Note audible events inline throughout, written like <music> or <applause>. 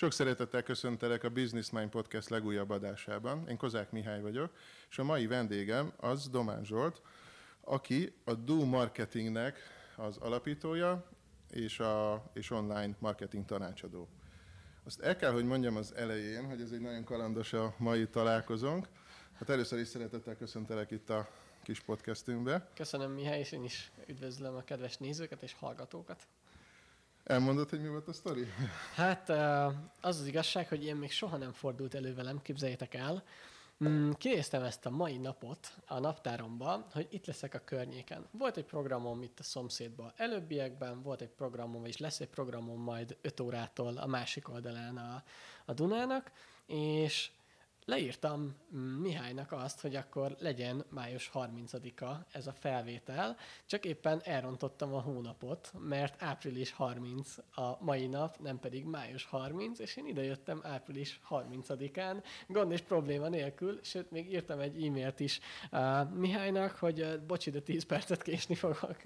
Sok szeretettel köszöntelek a Business Mind Podcast legújabb adásában. Én Kozák Mihály vagyok, és a mai vendégem az Domán Zsolt, aki a Do Marketingnek az alapítója és, a, és online marketing tanácsadó. Azt el kell, hogy mondjam az elején, hogy ez egy nagyon kalandos a mai találkozónk. Hát először is szeretettel köszöntelek itt a kis podcastünkbe. Köszönöm Mihály, és én is üdvözlöm a kedves nézőket és hallgatókat. Elmondod, hogy mi volt a sztori? Hát az az igazság, hogy ilyen még soha nem fordult elő velem, képzeljétek el. Mm, kinéztem ezt a mai napot a naptáromba, hogy itt leszek a környéken. Volt egy programom itt a szomszédban előbbiekben, volt egy programom, és lesz egy programom majd 5 órától a másik oldalán a, a Dunának, és leírtam Mihálynak azt, hogy akkor legyen május 30-a ez a felvétel, csak éppen elrontottam a hónapot, mert április 30 a mai nap, nem pedig május 30, és én idejöttem április 30-án, gond és probléma nélkül, sőt, még írtam egy e-mailt is uh, Mihálynak, hogy uh, bocsi, de 10 percet késni fogok.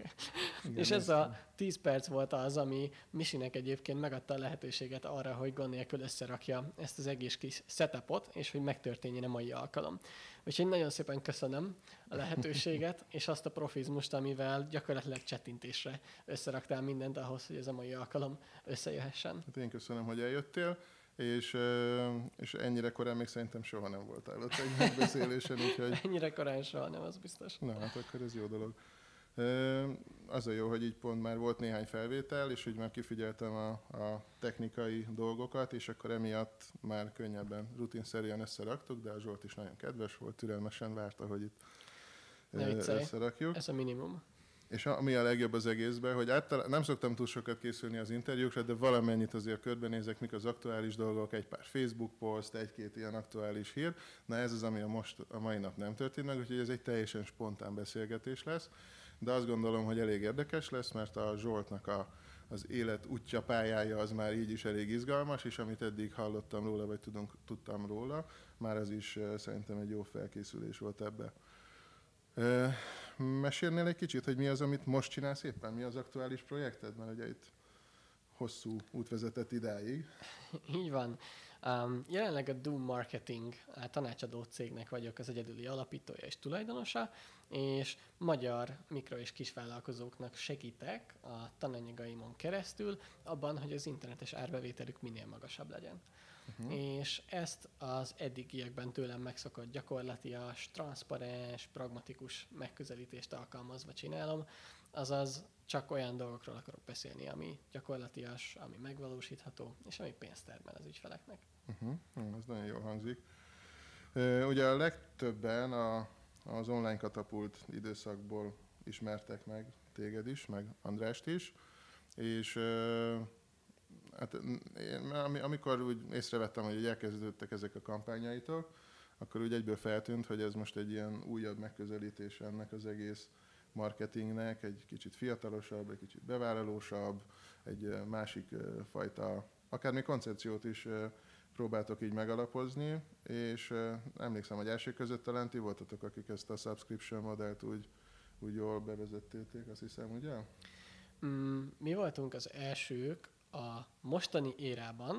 Igen, és ez a 10 perc volt az, ami Misinek egyébként megadta a lehetőséget arra, hogy gond nélkül összerakja ezt az egész kis setupot, és hogy megtörténjen a mai alkalom. Úgyhogy nagyon szépen köszönöm a lehetőséget, <laughs> és azt a profizmust, amivel gyakorlatilag csetintésre összeraktál mindent ahhoz, hogy ez a mai alkalom összejöhessen. Hát én köszönöm, hogy eljöttél és, és ennyire korán még szerintem soha nem voltál ott egy megbeszélésen, úgyhogy... <laughs> ennyire korán soha nem, az biztos. Na, hát akkor ez jó dolog. Az a jó, hogy így pont már volt néhány felvétel, és úgy már kifigyeltem a, a technikai dolgokat, és akkor emiatt már könnyebben, rutinszerűen összeraktuk, de a Zsolt is nagyon kedves volt, türelmesen várta, hogy itt összerakjuk. Ez a minimum. És ami a legjobb az egészben, hogy általában nem szoktam túl sokat készülni az interjúkra, de valamennyit azért körbenézek, mik az aktuális dolgok, egy pár Facebook poszt, egy-két ilyen aktuális hír. Na ez az, ami a, most, a mai nap nem történt meg, úgyhogy ez egy teljesen spontán beszélgetés lesz. De azt gondolom, hogy elég érdekes lesz, mert a Zsoltnak a, az élet útja, pályája az már így is elég izgalmas, és amit eddig hallottam róla, vagy tudunk, tudtam róla, már az is szerintem egy jó felkészülés volt ebbe. Mesélnél egy kicsit, hogy mi az, amit most csinálsz éppen? Mi az aktuális projekted? Mert ugye itt hosszú út vezetett idáig. <laughs> Így van. Um, jelenleg a Doom Marketing a tanácsadó cégnek vagyok az egyedüli alapítója és tulajdonosa, és magyar mikro- és kisvállalkozóknak segítek a tananyagaimon keresztül abban, hogy az internetes árbevételük minél magasabb legyen. Uh-huh. És ezt az eddigiekben tőlem megszokott gyakorlatias, transzparens, pragmatikus megközelítést alkalmazva csinálom, azaz csak olyan dolgokról akarok beszélni, ami gyakorlatias, ami megvalósítható, és ami pénzt termel az ügyfeleknek. Uh-huh. Ez nagyon jól hangzik. Ugye a legtöbben a, az online katapult időszakból ismertek meg téged is, meg Andrást is, és hát én, amikor úgy észrevettem, hogy elkezdődtek ezek a kampányaitok, akkor úgy egyből feltűnt, hogy ez most egy ilyen újabb megközelítés ennek az egész marketingnek, egy kicsit fiatalosabb, egy kicsit bevállalósabb, egy másik fajta, akár még koncepciót is próbáltok így megalapozni, és emlékszem, hogy első között talán ti voltatok, akik ezt a subscription modellt úgy, úgy jól bevezettétek, azt hiszem, ugye? Mm, mi voltunk az elsők a mostani érában,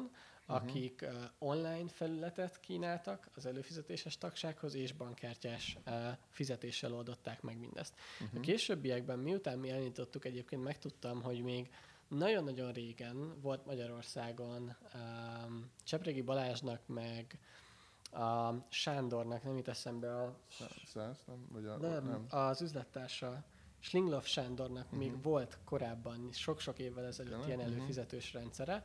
uh-huh. akik uh, online felületet kínáltak az előfizetéses tagsághoz, és bankkártyás uh, fizetéssel oldották meg mindezt. Uh-huh. A későbbiekben, miután mi elindítottuk, egyébként megtudtam, hogy még nagyon-nagyon régen volt Magyarországon um, Csepregi Balázsnak, meg a Sándornak, nem itt eszembe a... Száz, nem? Vagy a, nem, nem, az üzlettársa. Slinglov Sándornak uh-huh. még volt korábban, sok-sok évvel ezelőtt uh-huh. ilyen előfizetős rendszere,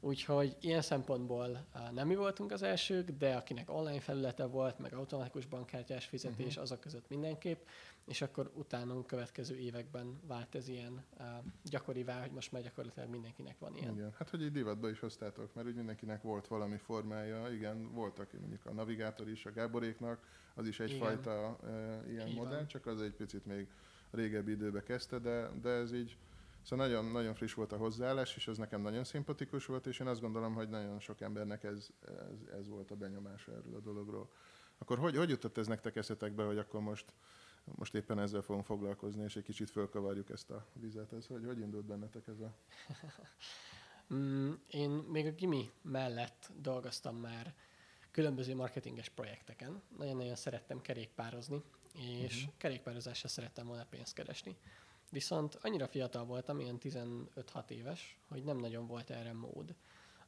Úgyhogy ilyen szempontból nem mi voltunk az elsők, de akinek online felülete volt, meg automatikus bankkártyás fizetés, uh-huh. azok között mindenképp, és akkor utánunk következő években vált ez ilyen uh, gyakorivá, hogy most már gyakorlatilag mindenkinek van ilyen. Igen, hát hogy egy divatba is hoztátok, mert úgy mindenkinek volt valami formája, igen, voltak mondjuk a navigátor is, a Gáboréknak, az is egyfajta uh, ilyen Így modell, van. csak az egy picit még régebbi időbe kezdte, de, de ez így Szóval nagyon, nagyon friss volt a hozzáállás, és ez nekem nagyon szimpatikus volt, és én azt gondolom, hogy nagyon sok embernek ez, ez, ez volt a benyomása erről a dologról. Akkor hogy, hogy jutott ez nektek eszetekbe, hogy akkor most, most éppen ezzel fogunk foglalkozni, és egy kicsit fölkavarjuk ezt a vizet? Ez, hogy, hogy indult bennetek ez a... <laughs> Mm, én még a Gimi mellett dolgoztam már különböző marketinges projekteken. Nagyon-nagyon szerettem kerékpározni, és uh-huh. kerékpározásra szerettem volna pénzt keresni. Viszont annyira fiatal voltam, ilyen 15-6 éves, hogy nem nagyon volt erre mód.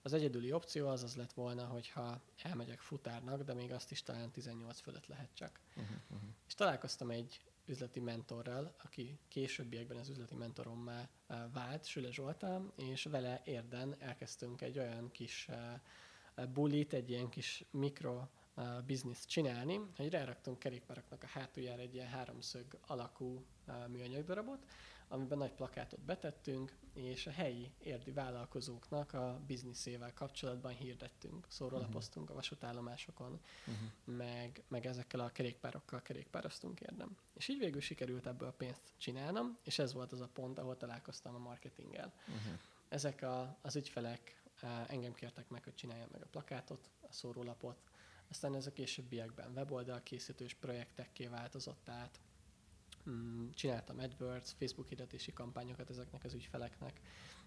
Az egyedüli opció az az lett volna, hogyha elmegyek futárnak, de még azt is talán 18 fölött lehet csak. Uh-huh, uh-huh. És találkoztam egy üzleti mentorral, aki későbbiekben az üzleti mentorommá eh, vált, Süle Zsoltán, és vele érden elkezdtünk egy olyan kis eh, bulit, egy ilyen kis mikro uh, bizniszt csinálni, hogy ráraktunk kerékpáraknak a hátuljára egy ilyen háromszög alakú uh, műanyag darabot, amiben nagy plakátot betettünk, és a helyi érdi vállalkozóknak a bizniszével kapcsolatban hirdettünk, szórólapoztunk a vasútállomásokon, uh-huh. meg, meg ezekkel a kerékpárokkal kerékpároztunk érdem. És így végül sikerült ebből a pénzt csinálnom, és ez volt az a pont, ahol találkoztam a marketinggel. Uh-huh. Ezek a, az ügyfelek engem kértek meg, hogy csináljam meg a plakátot, a szórólapot, aztán ez a későbbiekben weboldal készítős projektekké változott át, mm, csináltam AdWords, Facebook hirdetési kampányokat ezeknek az ügyfeleknek,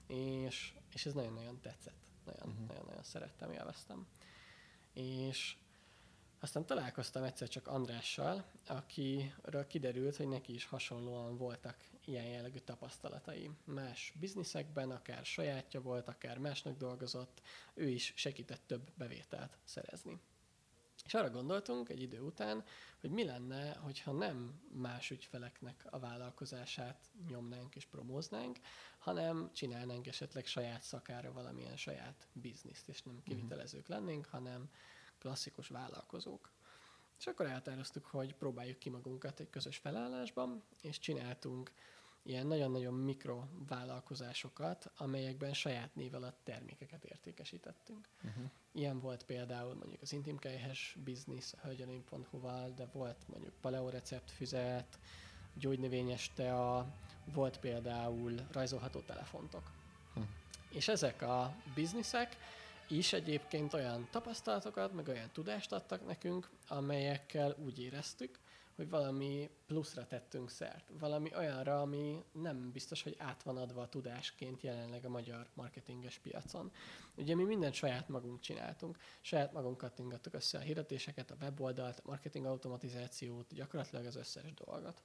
és, és ez nagyon-nagyon tetszett. Nagyon, uh-huh. nagyon-nagyon szerettem, élveztem. És aztán találkoztam egyszer csak Andrással, akiről kiderült, hogy neki is hasonlóan voltak ilyen jellegű tapasztalatai. Más bizniszekben, akár sajátja volt, akár másnak dolgozott, ő is segített több bevételt szerezni. És arra gondoltunk egy idő után, hogy mi lenne, hogyha nem más ügyfeleknek a vállalkozását nyomnánk és promóznánk, hanem csinálnánk esetleg saját szakára valamilyen saját bizniszt, és nem kivitelezők lennénk, hanem klasszikus vállalkozók. És akkor elhatároztuk, hogy próbáljuk ki magunkat egy közös felállásban, és csináltunk ilyen nagyon-nagyon mikro vállalkozásokat, amelyekben saját név alatt termékeket értékesítettünk. Uh-huh. Ilyen volt például mondjuk az intimkejhes biznisz a hölgyenény.hu-val, de volt mondjuk paleoreceptfüzet, gyógynövényes tea, volt például rajzolható telefontok. Uh-huh. És ezek a bizniszek is egyébként olyan tapasztalatokat, meg olyan tudást adtak nekünk, amelyekkel úgy éreztük, hogy valami pluszra tettünk szert. Valami olyanra, ami nem biztos, hogy át van adva a tudásként jelenleg a magyar marketinges piacon. Ugye mi mindent saját magunk csináltunk. Saját magunk kattingattuk össze a hirdetéseket, a weboldalt, a marketing automatizációt, gyakorlatilag az összes dolgot.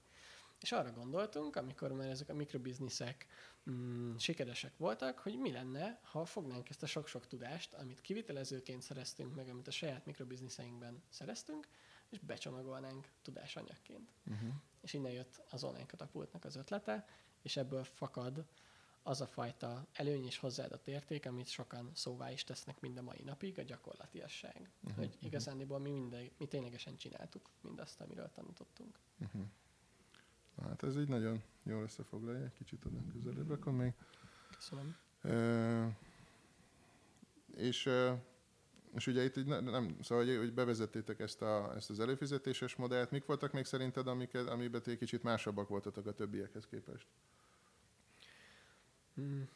És arra gondoltunk, amikor már ezek a mikrobizniszek mm, sikeresek voltak, hogy mi lenne, ha fognánk ezt a sok-sok tudást, amit kivitelezőként szereztünk meg, amit a saját mikrobizniszeinkben szereztünk, és becsomagolnánk tudásanyagként. Uh-huh. És innen jött az online katapultnak az ötlete, és ebből fakad az a fajta előny és hozzáadott érték, amit sokan szóvá is tesznek mind a mai napig, a gyakorlatiasság. Uh-huh. Hogy igazániból mi, minden, mi ténylegesen csináltuk mindazt, amiről tanítottunk. Uh-huh. Hát ez így nagyon jól összefoglalja, egy kicsit oda közelebb, akkor még. Köszönöm. E, és és ugye itt nem, szóval hogy, hogy bevezettétek ezt, a, ezt az előfizetéses modellt, mik voltak még szerinted, amiket, amiben egy kicsit másabbak voltatok a többiekhez képest? Hmm.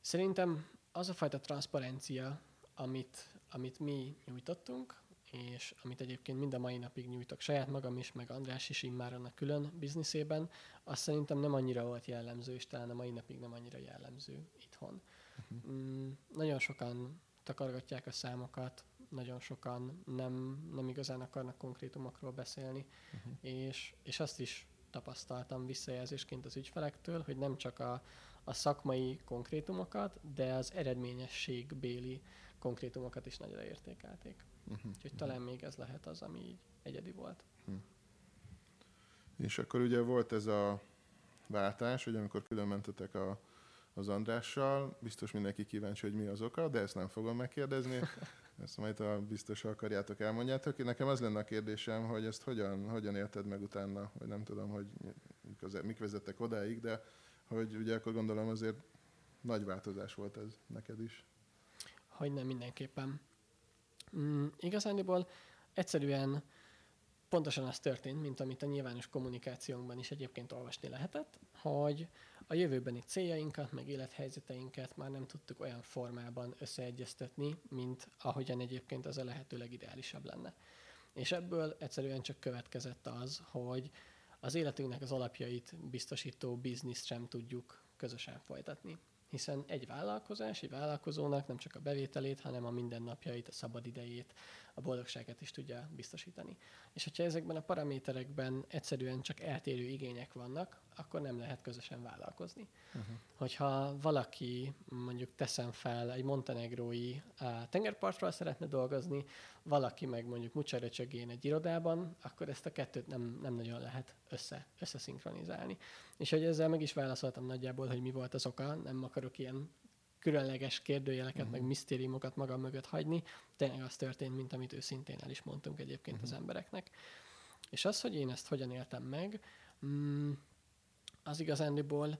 Szerintem az a fajta transzparencia, amit, amit mi nyújtottunk, és amit egyébként mind a mai napig nyújtok saját magam is, meg András is immár annak külön bizniszében, azt szerintem nem annyira volt jellemző, és talán a mai napig nem annyira jellemző itthon. Uh-huh. Mm, nagyon sokan takargatják a számokat, nagyon sokan nem, nem igazán akarnak konkrétumokról beszélni, uh-huh. és, és azt is tapasztaltam visszajelzésként az ügyfelektől, hogy nem csak a, a szakmai konkrétumokat, de az eredményességbéli konkrétumokat is nagyra értékelték. Uh-huh. Úgyhogy talán még ez lehet az, ami így egyedi volt. Uh-huh. És akkor ugye volt ez a váltás, hogy amikor különmentetek a az Andrással. Biztos mindenki kíváncsi, hogy mi az oka, de ezt nem fogom megkérdezni. <laughs> Ezt majd a biztos akarjátok, elmondjátok. Nekem az lenne a kérdésem, hogy ezt hogyan, hogyan érted meg utána, vagy nem tudom, hogy mik vezettek odáig, de hogy ugye akkor gondolom azért nagy változás volt ez neked is. Hogy nem mindenképpen. Mm, igazániból egyszerűen pontosan az történt, mint amit a nyilvános kommunikációnkban is egyébként olvasni lehetett, hogy a jövőbeni céljainkat, meg élethelyzeteinket már nem tudtuk olyan formában összeegyeztetni, mint ahogyan egyébként az a lehető legideálisabb lenne. És ebből egyszerűen csak következett az, hogy az életünknek az alapjait biztosító bizniszt sem tudjuk közösen folytatni. Hiszen egy vállalkozás, egy vállalkozónak nem csak a bevételét, hanem a mindennapjait, a szabadidejét, a boldogságát is tudja biztosítani. És hogyha ezekben a paraméterekben egyszerűen csak eltérő igények vannak, akkor nem lehet közösen vállalkozni. Uh-huh. Hogyha valaki mondjuk teszem fel egy montenegrói tengerpartról szeretne dolgozni, valaki meg mondjuk mucsaröcsögén egy irodában, akkor ezt a kettőt nem, nem nagyon lehet össze, összeszinkronizálni. És hogy ezzel meg is válaszoltam nagyjából, hogy mi volt az oka, nem akarok ilyen különleges kérdőjeleket, uh-huh. meg misztériumokat magam mögött hagyni. Tényleg az történt, mint amit őszintén el is mondtunk egyébként uh-huh. az embereknek. És az, hogy én ezt hogyan éltem meg, mm, az igazándiból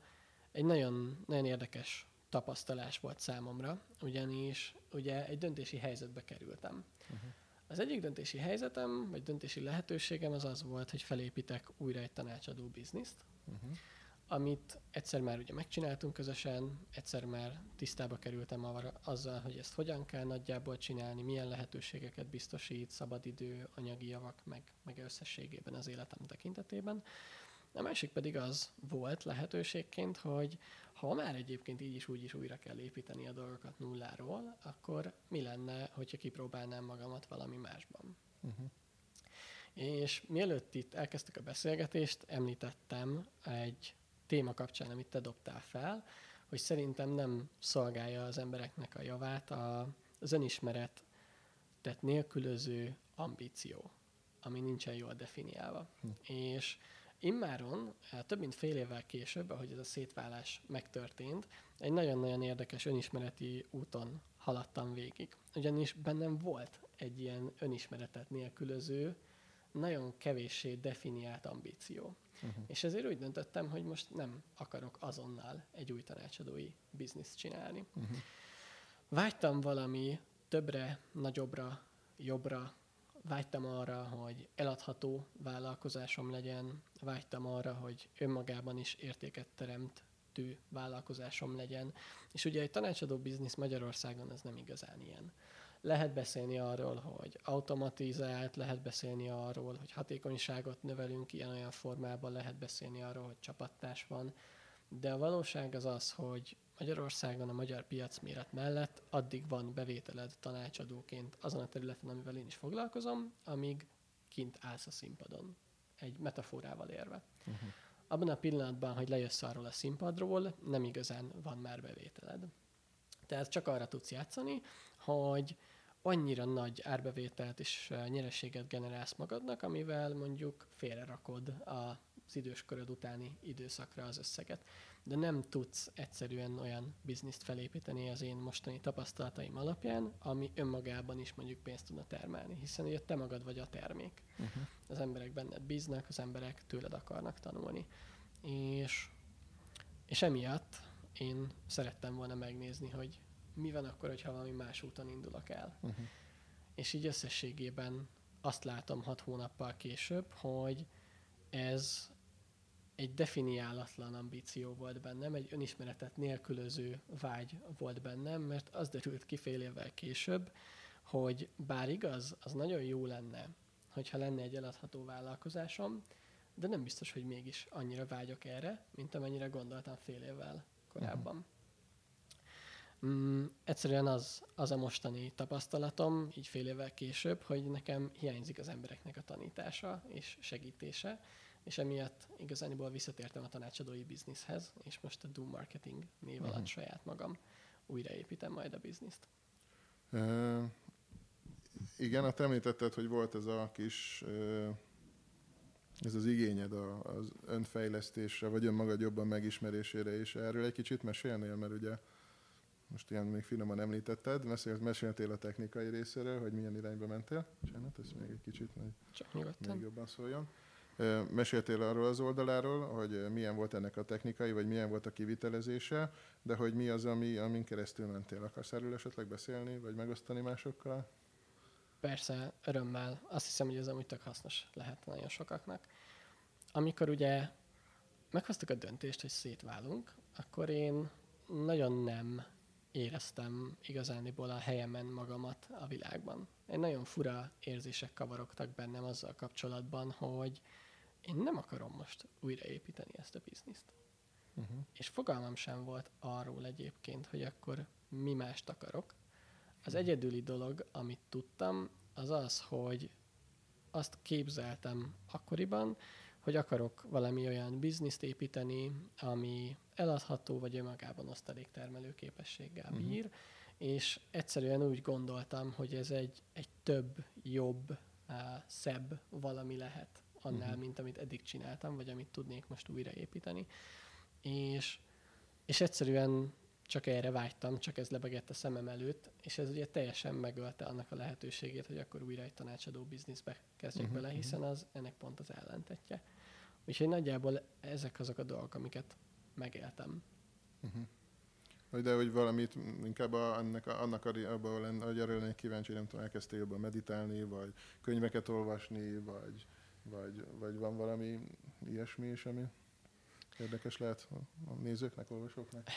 egy nagyon, nagyon érdekes tapasztalás volt számomra, ugyanis ugye egy döntési helyzetbe kerültem. Uh-huh. Az egyik döntési helyzetem, vagy döntési lehetőségem az az volt, hogy felépítek újra egy tanácsadó bizniszt, uh-huh amit egyszer már ugye megcsináltunk közösen, egyszer már tisztába kerültem azzal, hogy ezt hogyan kell nagyjából csinálni, milyen lehetőségeket biztosít, szabadidő, anyagi javak, meg, meg összességében az életem tekintetében. A másik pedig az volt lehetőségként, hogy ha már egyébként így is úgy is újra kell építeni a dolgokat nulláról, akkor mi lenne, hogyha kipróbálnám magamat valami másban. Uh-huh. És mielőtt itt elkezdtük a beszélgetést, említettem egy téma kapcsán, amit te dobtál fel, hogy szerintem nem szolgálja az embereknek a javát a, az önismeret tehát nélkülöző ambíció, ami nincsen jól definiálva. Hm. És immáron, több mint fél évvel később, ahogy ez a szétválás megtörtént, egy nagyon-nagyon érdekes önismereti úton haladtam végig. Ugyanis bennem volt egy ilyen önismeretet nélkülöző, nagyon kevéssé definiált ambíció. Uh-huh. És ezért úgy döntöttem, hogy most nem akarok azonnal egy új tanácsadói bizniszt csinálni. Uh-huh. Vágytam valami többre, nagyobbra, jobbra, vágytam arra, hogy eladható vállalkozásom legyen, vágytam arra, hogy önmagában is értéket teremtő vállalkozásom legyen. És ugye egy tanácsadó biznisz Magyarországon ez nem igazán ilyen. Lehet beszélni arról, hogy automatizált, lehet beszélni arról, hogy hatékonyságot növelünk ilyen-olyan formában, lehet beszélni arról, hogy csapattás van, de a valóság az az, hogy Magyarországon a magyar piac méret mellett addig van bevételed tanácsadóként azon a területen, amivel én is foglalkozom, amíg kint állsz a színpadon, egy metaforával érve. Uh-huh. Abban a pillanatban, hogy lejössz arról a színpadról, nem igazán van már bevételed. Tehát csak arra tudsz játszani, hogy annyira nagy árbevételt és nyereséget generálsz magadnak, amivel mondjuk félrerakod az idősköröd utáni időszakra az összeget. De nem tudsz egyszerűen olyan bizniszt felépíteni az én mostani tapasztalataim alapján, ami önmagában is mondjuk pénzt tudna termelni, hiszen ugye te magad vagy a termék. Uh-huh. Az emberek benned bíznak, az emberek tőled akarnak tanulni. És, és emiatt én szerettem volna megnézni, hogy mi van akkor, hogyha valami más úton indulok el. Uh-huh. És így összességében azt látom hat hónappal később, hogy ez egy definiálatlan ambíció volt bennem, egy önismeretet nélkülöző vágy volt bennem, mert az derült ki fél évvel később, hogy bár igaz, az nagyon jó lenne, hogyha lenne egy eladható vállalkozásom, de nem biztos, hogy mégis annyira vágyok erre, mint amennyire gondoltam fél évvel korábban. Uh-huh. Mm, egyszerűen az, az a mostani tapasztalatom, így fél évvel később, hogy nekem hiányzik az embereknek a tanítása és segítése, és emiatt igazániból visszatértem a tanácsadói bizniszhez, és most a Do Marketing név alatt uh-huh. saját magam újraépítem majd a bizniszt. Uh, igen, hát említetted, hogy volt ez a kis uh, ez az igényed az önfejlesztésre, vagy önmagad jobban megismerésére, és erről egy kicsit mesélnél, mert ugye most ilyen még finoman említetted, mesélt, meséltél a technikai részéről, hogy milyen irányba mentél. Csinálod, ez még egy kicsit még, még jobban szóljon. Meséltél arról az oldaláról, hogy milyen volt ennek a technikai, vagy milyen volt a kivitelezése, de hogy mi az, ami, amin keresztül mentél. Akarsz erről esetleg beszélni, vagy megosztani másokkal? Persze, örömmel. Azt hiszem, hogy ez amúgy tök hasznos lehet nagyon sokaknak. Amikor ugye meghoztuk a döntést, hogy szétválunk, akkor én nagyon nem éreztem igazániból a helyemen magamat a világban. Egy nagyon fura érzések kavarogtak bennem azzal kapcsolatban, hogy én nem akarom most újraépíteni ezt a bizniszt. uh-huh. és fogalmam sem volt arról egyébként, hogy akkor mi mást akarok. Az egyedüli dolog, amit tudtam, az az, hogy azt képzeltem akkoriban, hogy akarok valami olyan bizniszt építeni, ami eladható, vagy önmagában osztaléktermelő képességgel mhm. bír, uh-huh. és egyszerűen úgy gondoltam, hogy ez egy, egy több, jobb, uh, szebb valami lehet annál, uh-huh. mint amit eddig csináltam, vagy amit tudnék most újraépíteni. És, és egyszerűen csak erre vágytam, csak ez lebegett a szemem előtt, és ez ugye teljesen megölte annak a lehetőségét, hogy akkor újra egy tanácsadó bizniszbe kezdjek uh-huh, bele, hiszen az ennek pont az ellentetje. Úgyhogy nagyjából ezek azok a dolgok, amiket megéltem. Uh-huh. De hogy valamit inkább a, annak, a, annak a, abban, hogy erről lennék kíváncsi, nem tudom, elkezdtél jobban meditálni, vagy könyveket olvasni, vagy, vagy, vagy van valami ilyesmi is, ami érdekes lehet a nézőknek, olvasóknak?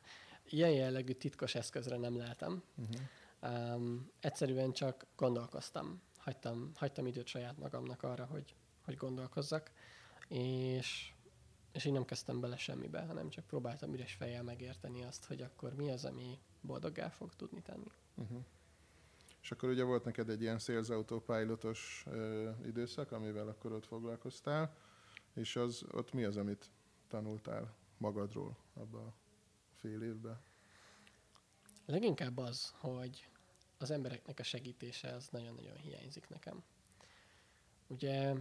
<laughs> Ilyen jellegű titkos eszközre nem lehetem. Uh-huh. Um, egyszerűen csak gondolkoztam. Hagytam, hagytam időt saját magamnak arra, hogy, hogy gondolkozzak, és, és így nem kezdtem bele semmibe, hanem csak próbáltam üres fejjel megérteni azt, hogy akkor mi az, ami boldoggá fog tudni tenni. Uh-huh. És akkor ugye volt neked egy ilyen sales autopilotos időszak, amivel akkor ott foglalkoztál, és az, ott mi az, amit tanultál magadról abba a fél évben? Leginkább az, hogy az embereknek a segítése az nagyon-nagyon hiányzik nekem. Ugye,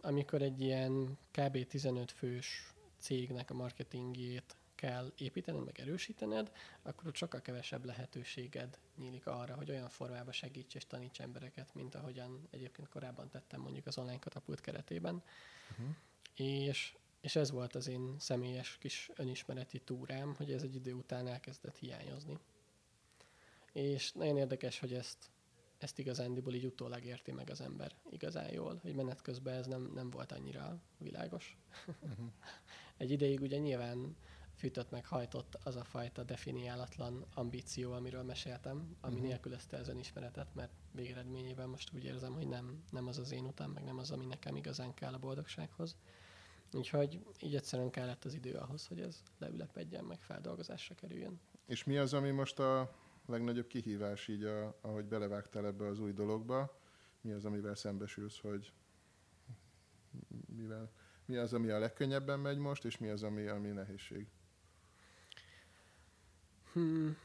amikor egy ilyen kb. 15 fős cégnek a marketingjét kell építened, meg erősítened, akkor ott sokkal kevesebb lehetőséged nyílik arra, hogy olyan formában segíts és taníts embereket, mint ahogyan egyébként korábban tettem mondjuk az online katapult keretében. Uh-huh. És és ez volt az én személyes kis önismereti túrám, hogy ez egy idő után elkezdett hiányozni. És nagyon érdekes, hogy ezt, ezt igazándiból így utólag érti meg az ember igazán jól, hogy menet közben ez nem, nem volt annyira világos. Uh-huh. <laughs> egy ideig ugye nyilván fűtött meg hajtott az a fajta definiálatlan ambíció, amiről meséltem, ami uh-huh. nélkülözte az önismeretet, mert végeredményében most úgy érzem, hogy nem, nem az az én utam, meg nem az, ami nekem igazán kell a boldogsághoz. Úgyhogy így egyszerűen kellett az idő ahhoz, hogy ez leülepedjen, meg feldolgozásra kerüljön. És mi az, ami most a legnagyobb kihívás így, a, ahogy belevágtál ebbe az új dologba? Mi az, amivel szembesülsz, hogy mivel, mi az, ami a legkönnyebben megy most, és mi az, ami, ami nehézség? Hmm,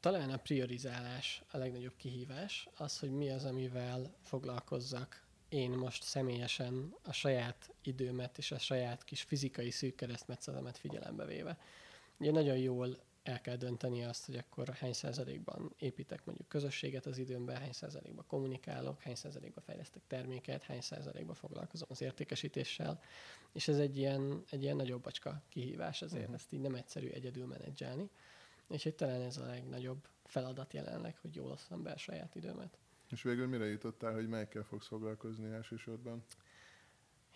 talán a priorizálás a legnagyobb kihívás, az, hogy mi az, amivel foglalkozzak én most személyesen a saját időmet és a saját kis fizikai szűk keresztmetszetemet figyelembe véve. Ugye nagyon jól el kell dönteni azt, hogy akkor hány százalékban építek mondjuk közösséget az időmben, hány százalékban kommunikálok, hány százalékban fejlesztek terméket, hány százalékban foglalkozom az értékesítéssel, és ez egy ilyen, egy ilyen nagyobb bacska kihívás, azért uh-huh. ezt így nem egyszerű egyedül menedzselni. És hogy talán ez a legnagyobb feladat jelenleg, hogy jól osszam be a saját időmet. És végül mire jutottál, hogy melyikkel fogsz foglalkozni elsősorban?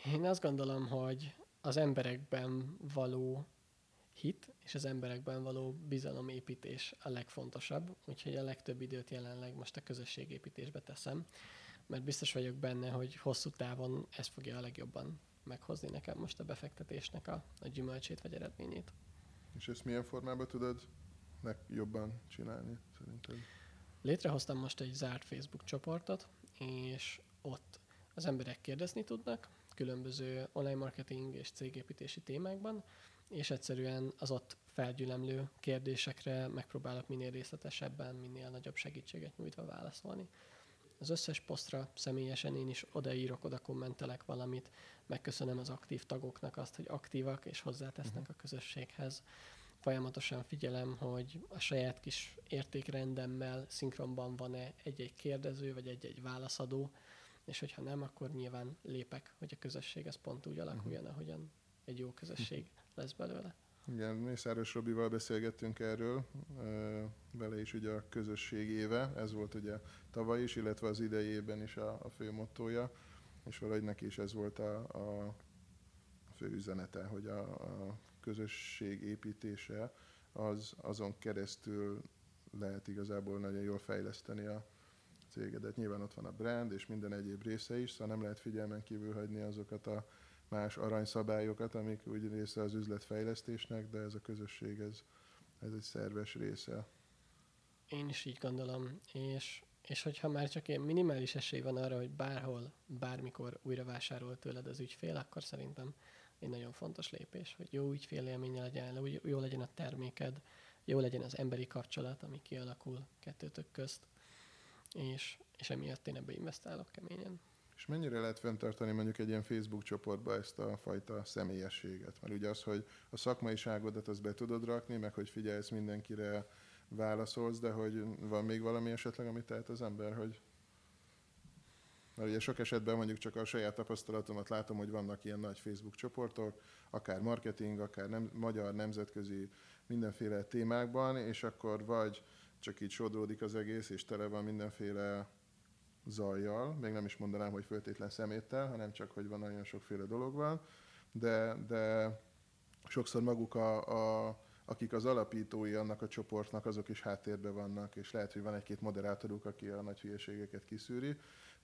Én azt gondolom, hogy az emberekben való hit és az emberekben való bizalomépítés a legfontosabb, úgyhogy a legtöbb időt jelenleg most a közösségépítésbe teszem, mert biztos vagyok benne, hogy hosszú távon ez fogja a legjobban meghozni nekem most a befektetésnek a, a gyümölcsét vagy eredményét. És ezt milyen formában tudod legjobban csinálni szerinted? Létrehoztam most egy zárt Facebook csoportot, és ott az emberek kérdezni tudnak különböző online marketing és cégépítési témákban, és egyszerűen az ott felgyülemlő kérdésekre megpróbálok minél részletesebben, minél nagyobb segítséget nyújtva válaszolni. Az összes posztra személyesen én is odaírok, oda kommentelek valamit, megköszönöm az aktív tagoknak azt, hogy aktívak és hozzátesznek uh-huh. a közösséghez folyamatosan figyelem, hogy a saját kis értékrendemmel szinkronban van-e egy-egy kérdező, vagy egy-egy válaszadó, és hogyha nem, akkor nyilván lépek, hogy a közösség ez pont úgy alakuljon, uh-huh. ahogyan egy jó közösség lesz belőle. Igen, Mészáros Robival beszélgettünk erről, vele is ugye a közösség éve, ez volt ugye tavaly is, illetve az idejében is a, a fő mottoja, és valahogy neki is ez volt a, a fő üzenete, hogy a, a közösség építése, az azon keresztül lehet igazából nagyon jól fejleszteni a cégedet. Nyilván ott van a brand és minden egyéb része is, szóval nem lehet figyelmen kívül hagyni azokat a más aranyszabályokat, amik úgy része az üzletfejlesztésnek, de ez a közösség, ez, ez egy szerves része. Én is így gondolom, és, és hogyha már csak ilyen minimális esély van arra, hogy bárhol, bármikor újra vásárol tőled az ügyfél, akkor szerintem egy nagyon fontos lépés, hogy jó ügyfélélménye legyen, jó legyen a terméked, jó legyen az emberi kapcsolat, ami kialakul kettőtök közt, és, és emiatt én ebbe investálok keményen. És mennyire lehet fenntartani mondjuk egy ilyen Facebook csoportba ezt a fajta személyességet? Mert ugye az, hogy a szakmaiságodat azt be tudod rakni, meg hogy figyelsz mindenkire, válaszolsz, de hogy van még valami esetleg, amit tehet az ember, hogy mert ugye sok esetben mondjuk csak a saját tapasztalatomat látom, hogy vannak ilyen nagy Facebook csoportok, akár marketing, akár nem, magyar, nemzetközi, mindenféle témákban, és akkor vagy csak így sodródik az egész, és tele van mindenféle zajjal, még nem is mondanám, hogy föltétlen szeméttel, hanem csak, hogy van nagyon sokféle dolog van, de, de sokszor maguk a, a akik az alapítói annak a csoportnak, azok is háttérben vannak, és lehet, hogy van egy-két moderátoruk, aki a nagy hülyeségeket kiszűri,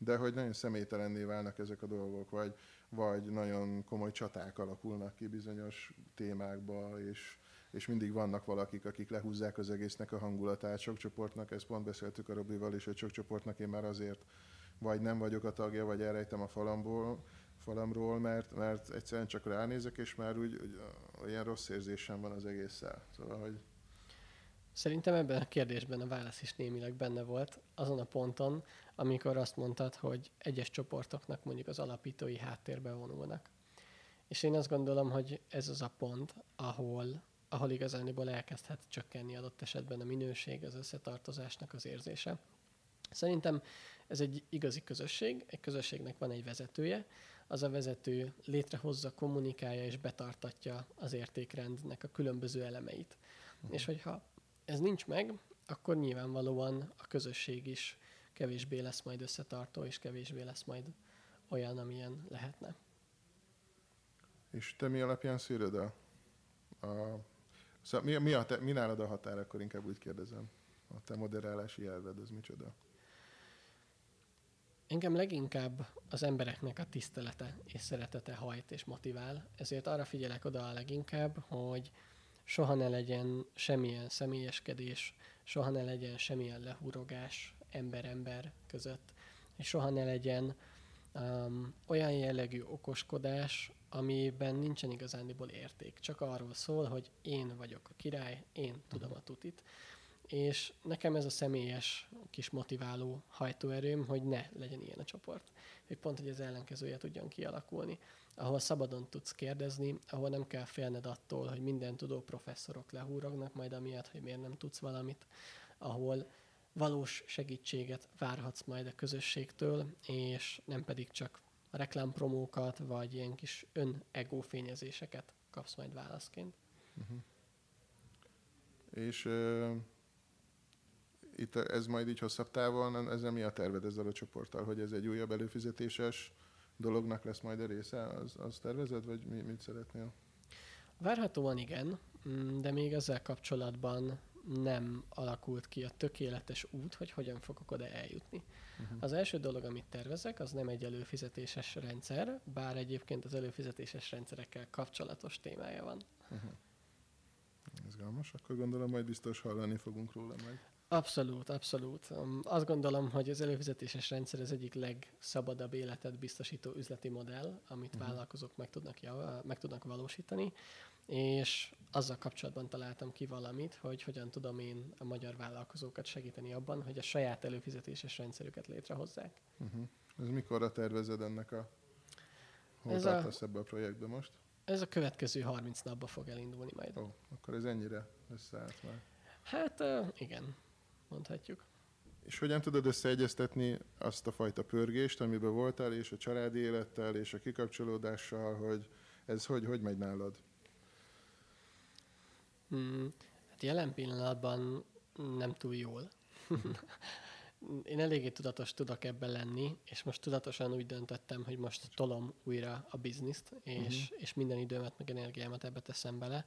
de hogy nagyon személytelenné válnak ezek a dolgok, vagy, vagy nagyon komoly csaták alakulnak ki bizonyos témákba, és, és mindig vannak valakik, akik lehúzzák az egésznek a hangulatát. Sok csoportnak, ezt pont beszéltük a Robival is, hogy sok csoportnak én már azért vagy nem vagyok a tagja, vagy elrejtem a falamból, falamról, mert, mert egyszerűen csak ránézek, és már úgy, úgy olyan rossz érzésem van az egésszel. Szóval, hogy... Szerintem ebben a kérdésben a válasz is némileg benne volt, azon a ponton, amikor azt mondtad, hogy egyes csoportoknak mondjuk az alapítói háttérbe vonulnak. És én azt gondolom, hogy ez az a pont, ahol, ahol igazániból elkezdhet csökkenni adott esetben a minőség, az összetartozásnak az érzése. Szerintem ez egy igazi közösség, egy közösségnek van egy vezetője, az a vezető létrehozza, kommunikálja és betartatja az értékrendnek a különböző elemeit. Uh-huh. És hogyha ez nincs meg, akkor nyilvánvalóan a közösség is kevésbé lesz majd összetartó, és kevésbé lesz majd olyan, amilyen lehetne. És te mi alapján szűröd a... a szóval mi, mi, a te, mi nálad a határ, akkor inkább úgy kérdezem. A te moderálási elved, az micsoda? Engem leginkább az embereknek a tisztelete és szeretete hajt és motivál, ezért arra figyelek oda a leginkább, hogy soha ne legyen semmilyen személyeskedés, soha ne legyen semmilyen lehúrogás ember-ember között, és soha ne legyen um, olyan jellegű okoskodás, amiben nincsen igazándiból érték. Csak arról szól, hogy én vagyok a király, én tudom a tutit, és nekem ez a személyes kis motiváló hajtóerőm, hogy ne legyen ilyen a csoport. Hogy pont, hogy az ellenkezője tudjon kialakulni. Ahol szabadon tudsz kérdezni, ahol nem kell félned attól, hogy minden tudó professzorok lehúrognak majd amiatt, hogy miért nem tudsz valamit. Ahol valós segítséget várhatsz majd a közösségtől, és nem pedig csak reklámpromókat, vagy ilyen kis ön-ego fényezéseket kapsz majd válaszként. Uh-huh. És itt ez majd így hosszabb távon, ezzel mi a terved ezzel a csoporttal, hogy ez egy újabb előfizetéses dolognak lesz majd a része, az, az tervezed, vagy mi, mit szeretnél? Várhatóan igen, mm, de még ezzel kapcsolatban nem alakult ki a tökéletes út, hogy hogyan fogok oda eljutni. Uh-huh. Az első dolog, amit tervezek, az nem egy előfizetéses rendszer, bár egyébként az előfizetéses rendszerekkel kapcsolatos témája van. Uh-huh. Izgalmas, akkor gondolom majd biztos hallani fogunk róla meg. Abszolút, abszolút. Azt gondolom, hogy az előfizetéses rendszer az egyik legszabadabb életet biztosító üzleti modell, amit uh-huh. vállalkozók meg tudnak, jav- meg tudnak valósítani, és azzal kapcsolatban találtam ki valamit, hogy hogyan tudom én a magyar vállalkozókat segíteni abban, hogy a saját előfizetéses rendszerüket létrehozzák. Uh-huh. Ez mikorra tervezed ennek a... Hol ez a... ebbe a projektbe most? Ez a következő 30 napba fog elindulni majd. Ó, akkor ez ennyire összeállt már. Hát uh, igen mondhatjuk. És hogyan tudod összeegyeztetni azt a fajta pörgést, amiben voltál, és a családi élettel, és a kikapcsolódással, hogy ez hogy, hogy megy nálad? Hmm, hát jelen pillanatban nem túl jól. <laughs> Én eléggé tudatos tudok ebben lenni, és most tudatosan úgy döntöttem, hogy most tolom újra a bizniszt, és, uh-huh. és minden időmet, meg energiámat ebbe teszem bele,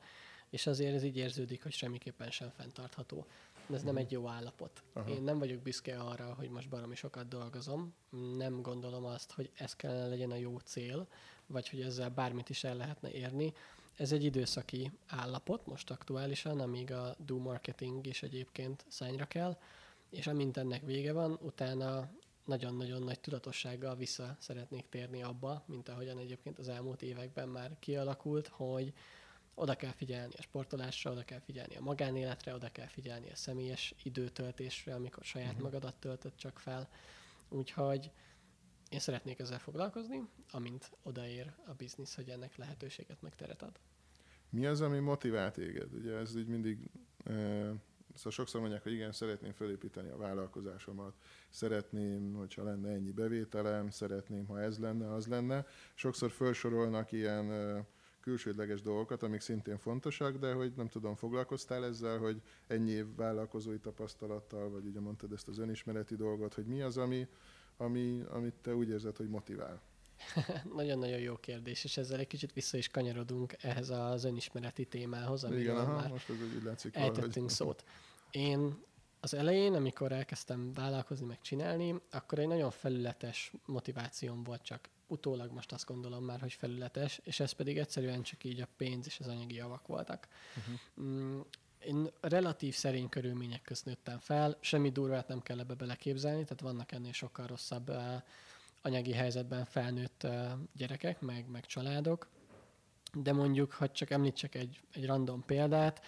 és azért ez így érződik, hogy semmiképpen sem fenntartható ez nem egy jó állapot. Aha. Én nem vagyok büszke arra, hogy most baromi sokat dolgozom. Nem gondolom azt, hogy ez kellene legyen a jó cél, vagy hogy ezzel bármit is el lehetne érni. Ez egy időszaki állapot most aktuálisan, amíg a do marketing is egyébként szányra kell, és amint ennek vége van, utána nagyon-nagyon nagy tudatossággal vissza szeretnék térni abba, mint ahogyan egyébként az elmúlt években már kialakult, hogy oda kell figyelni a sportolásra, oda kell figyelni a magánéletre, oda kell figyelni a személyes időtöltésre, amikor saját uh-huh. magadat töltött csak fel. Úgyhogy én szeretnék ezzel foglalkozni, amint odaér a biznisz, hogy ennek lehetőséget meg teret ad. Mi az, ami motivál téged? Ugye ez így mindig, e, szóval sokszor mondják, hogy igen, szeretném felépíteni a vállalkozásomat, szeretném, hogyha lenne ennyi bevételem, szeretném, ha ez lenne, az lenne. Sokszor felsorolnak ilyen e, külsődleges dolgokat, amik szintén fontosak, de hogy nem tudom, foglalkoztál ezzel, hogy ennyi év vállalkozói tapasztalattal, vagy ugye mondtad ezt az önismereti dolgot, hogy mi az, ami, ami, amit te úgy érzed, hogy motivál? <laughs> Nagyon-nagyon jó kérdés, és ezzel egy kicsit vissza is kanyarodunk ehhez az önismereti témához, amiről Igen, aha, már most ez úgy látszik ejtettünk valahogy. szót. Én az elején, amikor elkezdtem vállalkozni, meg csinálni, akkor egy nagyon felületes motivációm volt csak. Utólag most azt gondolom már, hogy felületes, és ez pedig egyszerűen csak így a pénz és az anyagi javak voltak. Uh-huh. Én relatív szerény körülmények közt nőttem fel, semmi durvát nem kell ebbe beleképzelni, tehát vannak ennél sokkal rosszabb uh, anyagi helyzetben felnőtt uh, gyerekek, meg, meg családok. De mondjuk, ha csak említsek egy, egy random példát,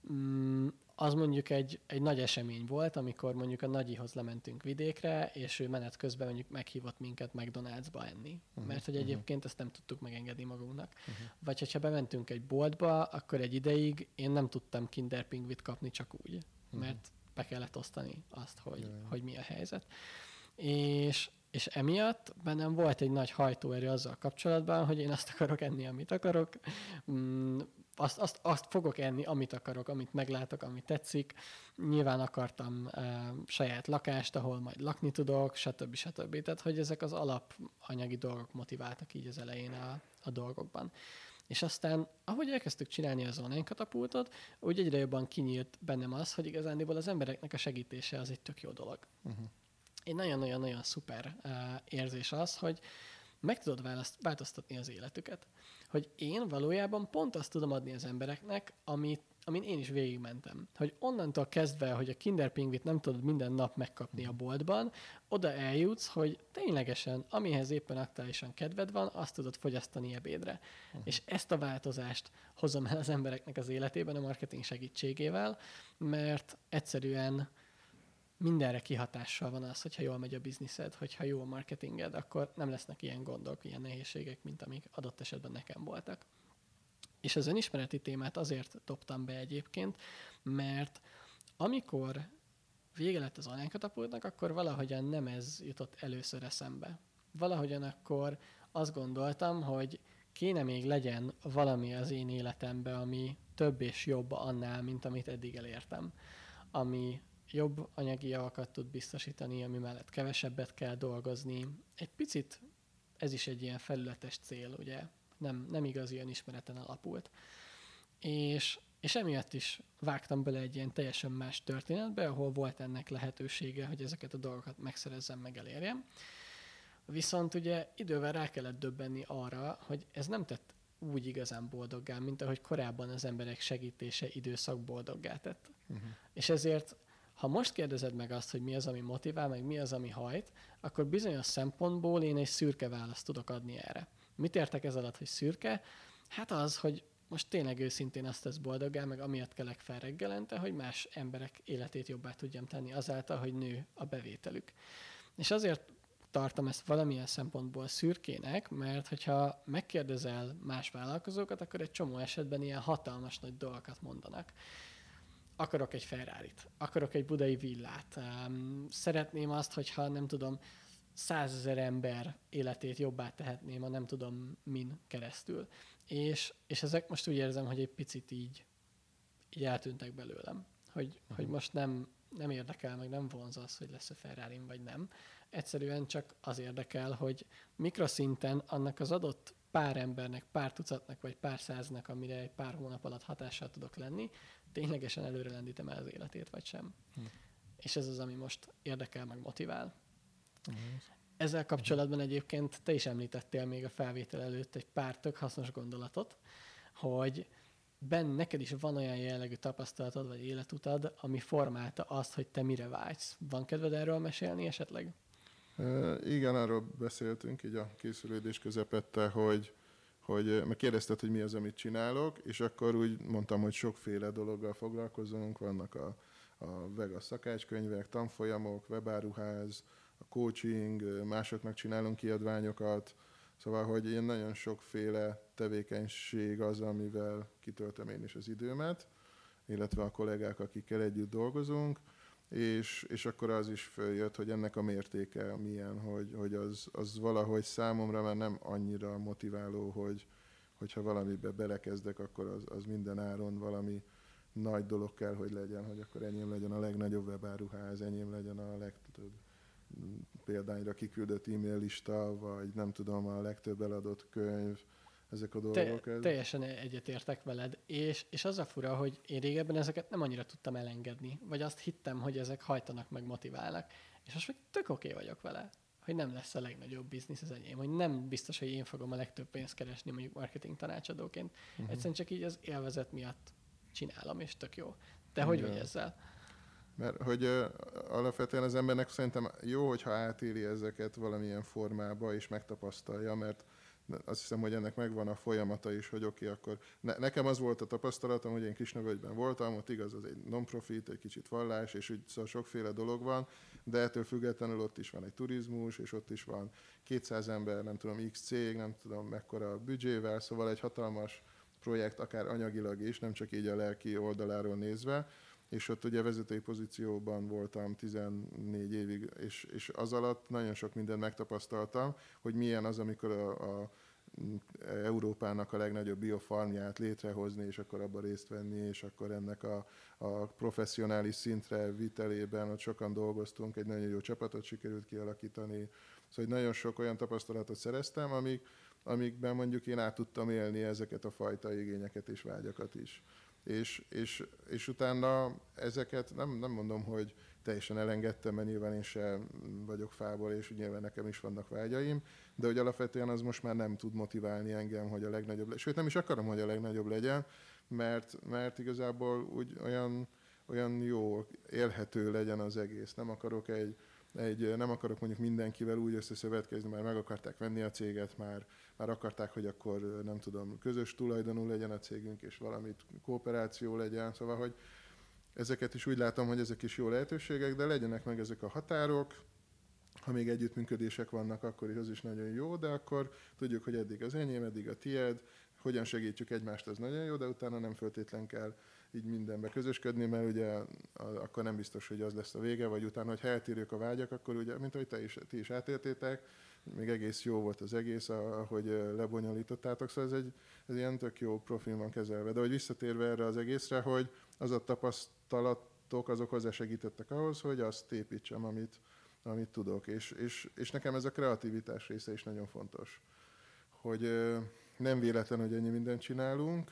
um, az mondjuk egy, egy nagy esemény volt, amikor mondjuk a nagyihoz lementünk vidékre, és ő menet közben mondjuk meghívott minket McDonald'sba enni. Uh-huh, mert hogy uh-huh. egyébként ezt nem tudtuk megengedni magunknak. Uh-huh. Vagy hogyha bementünk egy boltba, akkor egy ideig én nem tudtam Kinder Pingvit kapni csak úgy, uh-huh. mert be kellett osztani azt, hogy, uh-huh. hogy mi a helyzet. És, és emiatt bennem volt egy nagy hajtóerő azzal kapcsolatban, hogy én azt akarok enni, amit akarok, mm, azt, azt, azt fogok enni, amit akarok, amit meglátok, amit tetszik. Nyilván akartam e, saját lakást, ahol majd lakni tudok, stb. stb. Tehát, hogy ezek az alapanyagi dolgok motiváltak így az elején a, a dolgokban. És aztán, ahogy elkezdtük csinálni az online katapultot, úgy egyre jobban kinyílt bennem az, hogy igazándiból az embereknek a segítése az egy tök jó dolog. Uh-huh. Egy nagyon-nagyon-nagyon szuper uh, érzés az, hogy meg tudod választ, változtatni az életüket hogy én valójában pont azt tudom adni az embereknek, amit, amin én is végigmentem. Hogy onnantól kezdve, hogy a Kinder Pingvit nem tudod minden nap megkapni a boltban, oda eljutsz, hogy ténylegesen, amihez éppen aktuálisan kedved van, azt tudod fogyasztani ebédre. Uh-huh. És ezt a változást hozom el az embereknek az életében a marketing segítségével, mert egyszerűen mindenre kihatással van az, hogyha jól megy a bizniszed, hogyha jó a marketinged, akkor nem lesznek ilyen gondok, ilyen nehézségek, mint amik adott esetben nekem voltak. És az önismereti témát azért dobtam be egyébként, mert amikor vége lett az online akkor valahogyan nem ez jutott először eszembe. Valahogyan akkor azt gondoltam, hogy kéne még legyen valami az én életemben, ami több és jobb annál, mint amit eddig elértem. Ami jobb anyagi javakat tud biztosítani, ami mellett kevesebbet kell dolgozni. Egy picit ez is egy ilyen felületes cél, ugye? Nem, nem igaz ilyen ismereten alapult. És, és emiatt is vágtam bele egy ilyen teljesen más történetbe, ahol volt ennek lehetősége, hogy ezeket a dolgokat megszerezzem, meg elérjem. Viszont ugye idővel rá kellett döbbenni arra, hogy ez nem tett úgy igazán boldoggá, mint ahogy korábban az emberek segítése időszak boldoggá tett. Uh-huh. És ezért ha most kérdezed meg azt, hogy mi az, ami motivál, meg mi az, ami hajt, akkor bizonyos szempontból én egy szürke választ tudok adni erre. Mit értek ez alatt, hogy szürke? Hát az, hogy most tényleg őszintén azt tesz boldogá, meg amiatt kelek fel reggelente, hogy más emberek életét jobbá tudjam tenni azáltal, hogy nő a bevételük. És azért tartom ezt valamilyen szempontból szürkének, mert hogyha megkérdezel más vállalkozókat, akkor egy csomó esetben ilyen hatalmas nagy dolgokat mondanak akarok egy ferrari akarok egy budai villát, um, szeretném azt, hogyha nem tudom, százezer ember életét jobbá tehetném a nem tudom min keresztül. És, és ezek most úgy érzem, hogy egy picit így, így eltűntek belőlem. Hogy, uh-huh. hogy most nem, nem érdekel, meg nem vonz az, hogy lesz-e ferrari vagy nem. Egyszerűen csak az érdekel, hogy mikroszinten annak az adott pár embernek, pár tucatnak vagy pár száznak, amire egy pár hónap alatt hatással tudok lenni, ténylegesen előre lendítem el az életét, vagy sem. Hm. És ez az, ami most érdekel, meg motivál. Hm. Ezzel kapcsolatban egyébként te is említettél még a felvétel előtt egy pár tök hasznos gondolatot, hogy benne neked is van olyan jellegű tapasztalatod vagy életutad, ami formálta azt, hogy te mire vágysz. Van kedved erről mesélni esetleg? Igen, arról beszéltünk így a készülődés közepette, hogy, hogy meg kérdezted, hogy mi az, amit csinálok, és akkor úgy mondtam, hogy sokféle dologgal foglalkozunk, vannak a, a Vegas szakácskönyvek, tanfolyamok, webáruház, a coaching, másoknak csinálunk kiadványokat, szóval, hogy ilyen nagyon sokféle tevékenység az, amivel kitöltöm én is az időmet, illetve a kollégák, akikkel együtt dolgozunk, és, és akkor az is följött, hogy ennek a mértéke milyen, hogy, hogy az, az valahogy számomra már nem annyira motiváló, hogy, hogyha valamibe belekezdek, akkor az, az minden áron valami nagy dolog kell, hogy legyen, hogy akkor enyém legyen a legnagyobb webáruház, enyém legyen a legtöbb példányra kiküldött e-mail lista, vagy nem tudom, a legtöbb eladott könyv, ezek a dolgok. Te, teljesen egyetértek veled, és, és az a fura, hogy én régebben ezeket nem annyira tudtam elengedni, vagy azt hittem, hogy ezek hajtanak meg, motiválnak, és most meg tök oké okay vagyok vele, hogy nem lesz a legnagyobb biznisz az enyém, hogy nem biztos, hogy én fogom a legtöbb pénzt keresni mondjuk marketing tanácsadóként. Uh-huh. Egyszerűen csak így az élvezet miatt csinálom, és tök jó. Te hogy vagy ezzel? Mert hogy uh, alapvetően az embernek szerintem jó, hogyha átéli ezeket valamilyen formába, és megtapasztalja, mert azt hiszem, hogy ennek megvan a folyamata is, hogy oké, okay, akkor ne, nekem az volt a tapasztalatom, hogy én Kisnavölgyben voltam, ott igaz, az egy non-profit, egy kicsit vallás, és úgy szóval sokféle dolog van, de ettől függetlenül ott is van egy turizmus, és ott is van 200 ember, nem tudom, X cég, nem tudom mekkora büdzsével, szóval egy hatalmas projekt, akár anyagilag is, nem csak így a lelki oldaláról nézve, és ott ugye vezetői pozícióban voltam 14 évig, és, és az alatt nagyon sok mindent megtapasztaltam, hogy milyen az, amikor a, a Európának a legnagyobb biofarmját létrehozni, és akkor abban részt venni, és akkor ennek a, a professzionális szintre vitelében ott sokan dolgoztunk, egy nagyon jó csapatot sikerült kialakítani. Szóval nagyon sok olyan tapasztalatot szereztem, amik, amikben mondjuk én át tudtam élni ezeket a fajta igényeket és vágyakat is. És, és, és utána ezeket nem, nem mondom, hogy teljesen elengedtem, mert nyilván én sem vagyok fából, és nyilván nekem is vannak vágyaim, de hogy alapvetően az most már nem tud motiválni engem, hogy a legnagyobb legyen. Sőt, nem is akarom, hogy a legnagyobb legyen, mert, mert igazából úgy olyan, olyan jó, élhető legyen az egész. Nem akarok egy, egy, nem akarok mondjuk mindenkivel úgy összeszövetkezni, már meg akarták venni a céget, már, már akarták, hogy akkor nem tudom, közös tulajdonú legyen a cégünk, és valamit kooperáció legyen, szóval, hogy ezeket is úgy látom, hogy ezek is jó lehetőségek, de legyenek meg ezek a határok, ha még együttműködések vannak, akkor is az is nagyon jó, de akkor tudjuk, hogy eddig az enyém, eddig a tied, hogyan segítjük egymást, az nagyon jó, de utána nem föltétlen kell így mindenbe közösködni, mert ugye akkor nem biztos, hogy az lesz a vége, vagy utána, hogy eltérjük a vágyak, akkor ugye, mint ahogy te is, ti is átéltétek, még egész jó volt az egész, ahogy lebonyolítottátok, szóval ez egy ez ilyen tök jó profil van kezelve. De hogy visszatérve erre az egészre, hogy az a tapasztalatok, azok hozzá segítettek ahhoz, hogy azt építsem, amit, amit tudok. És, és, és nekem ez a kreativitás része is nagyon fontos. Hogy nem véletlen, hogy ennyi mindent csinálunk,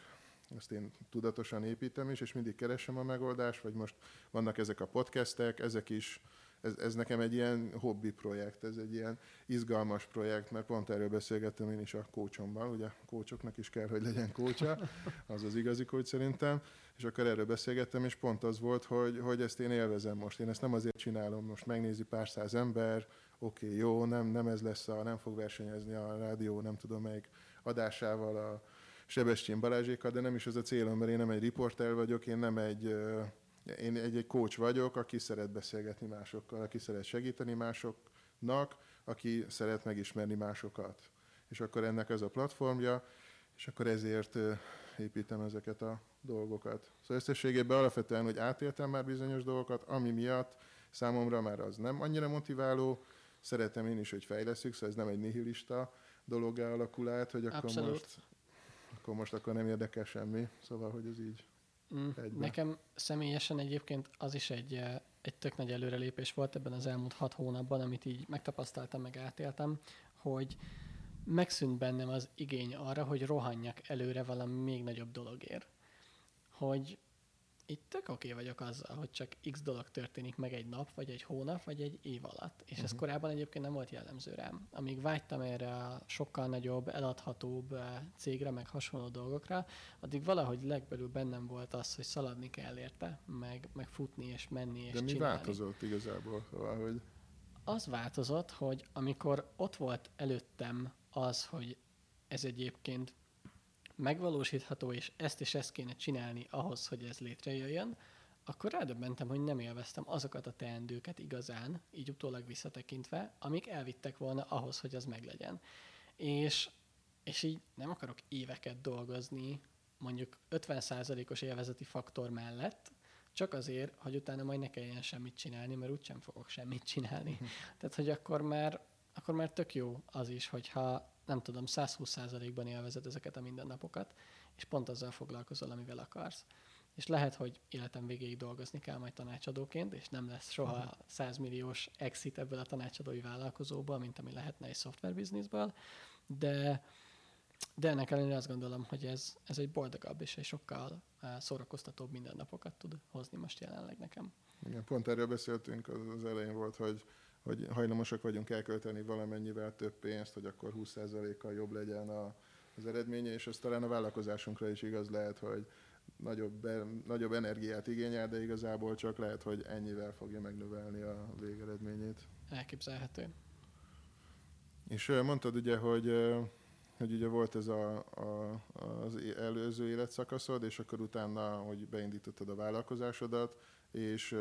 ezt én tudatosan építem is, és mindig keresem a megoldást, vagy most vannak ezek a podcastek, ezek is, ez, ez nekem egy ilyen hobbi projekt, ez egy ilyen izgalmas projekt, mert pont erről beszélgettem én is a kócsommal, ugye kócsoknak is kell, hogy legyen kócsa, az az igazi kócs szerintem, és akkor erről beszélgettem, és pont az volt, hogy, hogy ezt én élvezem most, én ezt nem azért csinálom, most megnézi pár száz ember, oké, okay, jó, nem, nem ez lesz a, nem fog versenyezni a rádió, nem tudom melyik adásával a Sebestyén Balázsékkal, de nem is az a célom, mert én nem egy riporter vagyok, én nem egy, én egy, egy coach vagyok, aki szeret beszélgetni másokkal, aki szeret segíteni másoknak, aki szeret megismerni másokat. És akkor ennek ez a platformja, és akkor ezért építem ezeket a dolgokat. Szóval összességében alapvetően, hogy átéltem már bizonyos dolgokat, ami miatt számomra már az nem annyira motiváló, szeretem én is, hogy fejleszünk, szóval ez nem egy nihilista dolog alakul át, hogy akkor Abszolút. most akkor most akkor nem érdekel semmi, szóval, hogy ez így mm, Nekem személyesen egyébként az is egy, eh, egy tök nagy előrelépés volt ebben az elmúlt hat hónapban, amit így megtapasztaltam, meg átéltem, hogy megszűnt bennem az igény arra, hogy rohanjak előre valami még nagyobb dologért. Hogy így tök oké vagyok azzal, hogy csak x dolog történik meg egy nap, vagy egy hónap, vagy egy év alatt. És uh-huh. ez korábban egyébként nem volt jellemző rám. Amíg vágytam erre a sokkal nagyobb, eladhatóbb eh, cégre, meg hasonló dolgokra, addig valahogy legbelül bennem volt az, hogy szaladni kell érte, meg, meg futni és menni és De mi csinálni. változott igazából? Szóval, hogy Az változott, hogy amikor ott volt előttem az, hogy ez egyébként megvalósítható, és ezt és ezt kéne csinálni ahhoz, hogy ez létrejöjjön, akkor rádöbbentem, hogy nem élveztem azokat a teendőket igazán, így utólag visszatekintve, amik elvittek volna ahhoz, hogy az meglegyen. És, és így nem akarok éveket dolgozni, mondjuk 50%-os élvezeti faktor mellett, csak azért, hogy utána majd ne kelljen semmit csinálni, mert úgysem fogok semmit csinálni. <laughs> Tehát, hogy akkor már, akkor már tök jó az is, hogyha nem tudom, 120%-ban élvezed ezeket a mindennapokat, és pont azzal foglalkozol, amivel akarsz. És lehet, hogy életem végéig dolgozni kell majd tanácsadóként, és nem lesz soha 100 milliós exit ebből a tanácsadói vállalkozóból, mint ami lehetne egy szoftverbizniszből, de, de ennek ellenére azt gondolom, hogy ez, ez egy boldogabb és egy sokkal eh, szórakoztatóbb mindennapokat tud hozni most jelenleg nekem. Igen, pont erről beszéltünk, az, az elején volt, hogy, hogy hajlamosak vagyunk elkölteni valamennyivel több pénzt, hogy akkor 20%-kal jobb legyen a, az eredménye, és ez talán a vállalkozásunkra is igaz lehet, hogy nagyobb, nagyobb energiát igényel, de igazából csak lehet, hogy ennyivel fogja megnövelni a végeredményét. Elképzelhető. És mondtad ugye, hogy, hogy ugye volt ez a, a, az előző életszakaszod, és akkor utána, hogy beindítottad a vállalkozásodat, és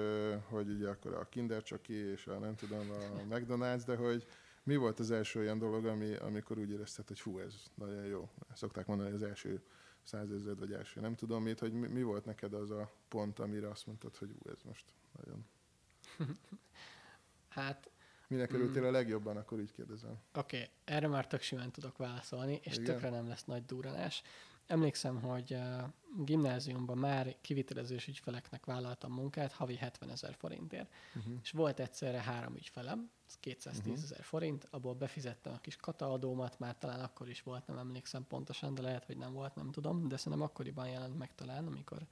hogy ugye akkor a Kinder Csoki és a nem tudom, a McDonald's, de hogy mi volt az első olyan dolog, ami, amikor úgy érezted, hogy fú, ez nagyon jó. Szokták mondani, hogy az első százezred, vagy első nem tudom mit, hogy mi, mi volt neked az a pont, amire azt mondtad, hogy ú, ez most nagyon... <laughs> Hát Minek Mm. örültél a legjobban, akkor így kérdezem. Oké, okay, erre már tök simán tudok válaszolni, és? Igen? tökre nem lesz nagy duranás. Emlékszem, hogy gimnáziumban már kivitelezős ügyfeleknek vállaltam munkát havi 70 ezer forintért. Uh-huh. És volt egyszerre három ügyfelem, ez 210 Mhm. ezer forint, abból befizettem a kis kataadómat, már talán akkor is volt, nem emlékszem pontosan, de lehet, hogy nem volt, nem tudom, de szerintem akkoriban jelent meg talán, amikor,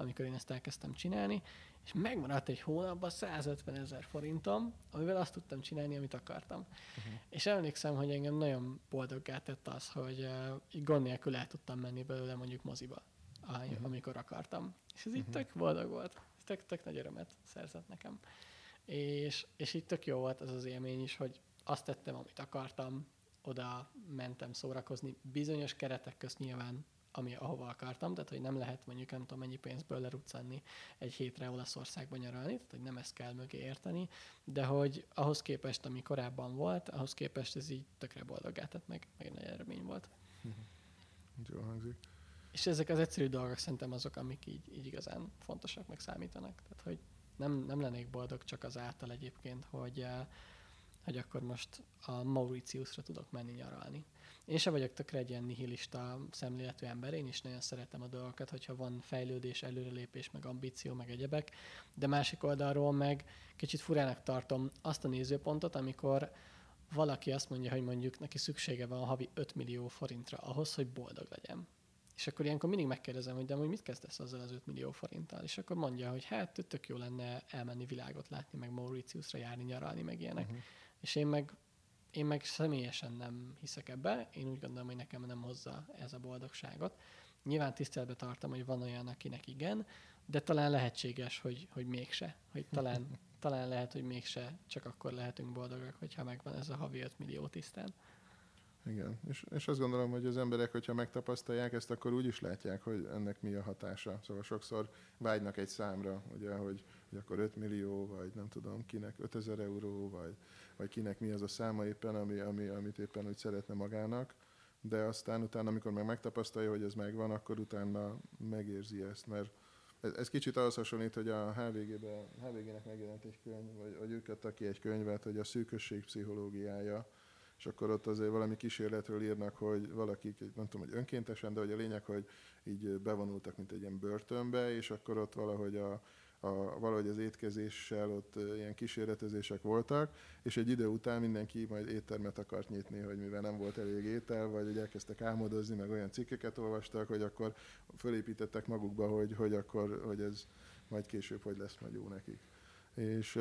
amikor én ezt elkezdtem csinálni, és megmaradt egy hónapban 150 ezer forintom, amivel azt tudtam csinálni, amit akartam. Uh-huh. És emlékszem, hogy engem nagyon boldoggá tett az, hogy uh, így gond nélkül el tudtam menni belőle mondjuk moziba, Mhm. amikor akartam. És ez így Mhm. tök boldog volt. Ez tök, tök nagy örömet szerzett nekem. És, és így tök jó volt az az élmény is, hogy azt tettem, amit akartam, oda mentem szórakozni, bizonyos keretek közt nyilván, ami ahova akartam, tehát hogy nem lehet mondjuk nem tudom mennyi pénzből leruccanni egy hétre Olaszországba nyaralni, tehát hogy nem ezt kell mögé érteni, de hogy ahhoz képest, ami korábban volt, ahhoz képest ez így tökre boldoggá tett meg, meg egy nagy eredmény volt. Jó hangzik. És ezek az egyszerű dolgok szerintem azok, amik így, így igazán fontosak, meg számítanak. Tehát, hogy nem, nem lennék boldog csak az által egyébként, hogy, eh, hogy akkor most a Mauritiusra tudok menni nyaralni. Én sem vagyok tökre egy ilyen nihilista szemléletű ember, én is nagyon szeretem a dolgokat, hogyha van fejlődés, előrelépés, meg ambíció, meg egyebek, de másik oldalról meg kicsit furának tartom azt a nézőpontot, amikor valaki azt mondja, hogy mondjuk neki szüksége van havi 5 millió forintra ahhoz, hogy boldog legyen. És akkor ilyenkor mindig megkérdezem, hogy de hogy mit kezdesz azzal az 5 millió forinttal? És akkor mondja, hogy hát tök jó lenne elmenni világot látni, meg Mauritiusra járni, nyaralni, meg ilyenek. Uh-huh. És én meg, én meg személyesen nem hiszek ebbe, én úgy gondolom, hogy nekem nem hozza ez a boldogságot. Nyilván tiszteletbe tartom, hogy van olyan, akinek igen, de talán lehetséges, hogy, hogy mégse. Hogy talán, <laughs> talán lehet, hogy mégse csak akkor lehetünk boldogak, hogyha megvan ez a havi 5 millió tisztán. Igen, és, és azt gondolom, hogy az emberek, hogyha megtapasztalják ezt, akkor úgy is látják, hogy ennek mi a hatása. Szóval sokszor vágynak egy számra, ugye, hogy, hogy akkor 5 millió, vagy nem tudom, kinek 5000 euró, vagy, vagy kinek mi az a száma éppen, ami, ami, amit éppen úgy szeretne magának. De aztán utána, amikor meg megtapasztalja, hogy ez megvan, akkor utána megérzi ezt, mert ez, ez kicsit ahhoz hasonlít, hogy a HVG-ben, HVG-nek megjelent egy könyv, vagy, vagy ők adtak ki egy könyvet, hogy a szűkösség pszichológiája, és akkor ott azért valami kísérletről írnak, hogy valakik, nem tudom, hogy önkéntesen, de hogy a lényeg, hogy így bevonultak, mint egy ilyen börtönbe, és akkor ott valahogy a, a, valahogy az étkezéssel ott ilyen kísérletezések voltak, és egy idő után mindenki majd éttermet akart nyitni, hogy mivel nem volt elég étel, vagy hogy elkezdtek álmodozni, meg olyan cikkeket olvastak, hogy akkor fölépítettek magukba, hogy, hogy akkor, hogy ez majd később, hogy lesz majd jó nekik. És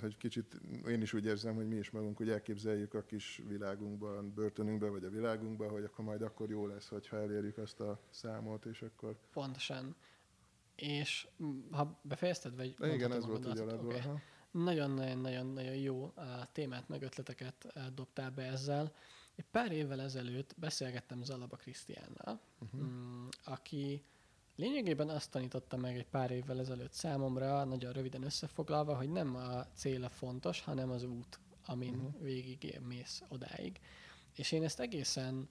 hogy kicsit én is úgy érzem, hogy mi is magunk úgy elképzeljük a kis világunkban, börtönünkben, vagy a világunkban, hogy akkor majd akkor jó lesz, hogyha elérjük azt a számot, és akkor... Pontosan. És ha befejezted, vagy igen, ez volt ugye alapból. Okay. Nagyon-nagyon-nagyon jó témát, meg ötleteket dobtál be ezzel. Egy pár évvel ezelőtt beszélgettem Zalaba Krisztiánnal, uh-huh. aki Lényegében azt tanította meg egy pár évvel ezelőtt számomra, nagyon röviden összefoglalva, hogy nem a cél a fontos, hanem az út, amin uh-huh. végig mész odáig. És én ezt egészen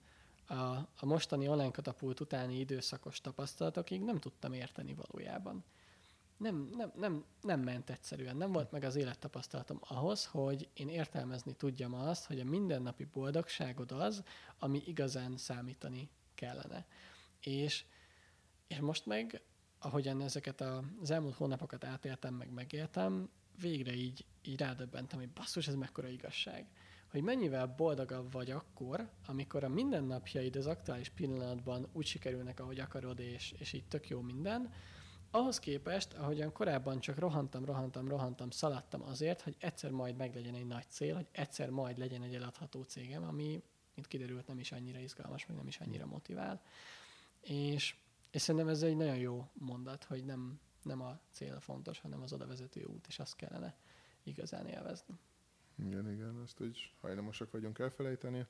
a, a mostani online katapult utáni időszakos tapasztalatokig nem tudtam érteni valójában. Nem, nem, nem, nem ment egyszerűen, nem volt meg az élettapasztalatom ahhoz, hogy én értelmezni tudjam azt, hogy a mindennapi boldogságod az, ami igazán számítani kellene. És és most meg, ahogyan ezeket az elmúlt hónapokat átéltem, meg megéltem, végre így, így rádöbbentem, hogy basszus, ez mekkora igazság. Hogy mennyivel boldogabb vagy akkor, amikor a mindennapjaid az aktuális pillanatban úgy sikerülnek, ahogy akarod, és, és így tök jó minden, ahhoz képest, ahogyan korábban csak rohantam, rohantam, rohantam, szaladtam azért, hogy egyszer majd meglegyen egy nagy cél, hogy egyszer majd legyen egy eladható cégem, ami, mint kiderült, nem is annyira izgalmas, meg nem is annyira motivál. És és szerintem ez egy nagyon jó mondat, hogy nem, nem a cél fontos, hanem az oda vezető út, és azt kellene igazán élvezni. Igen, igen, ezt úgy hajlamosak vagyunk elfelejteni.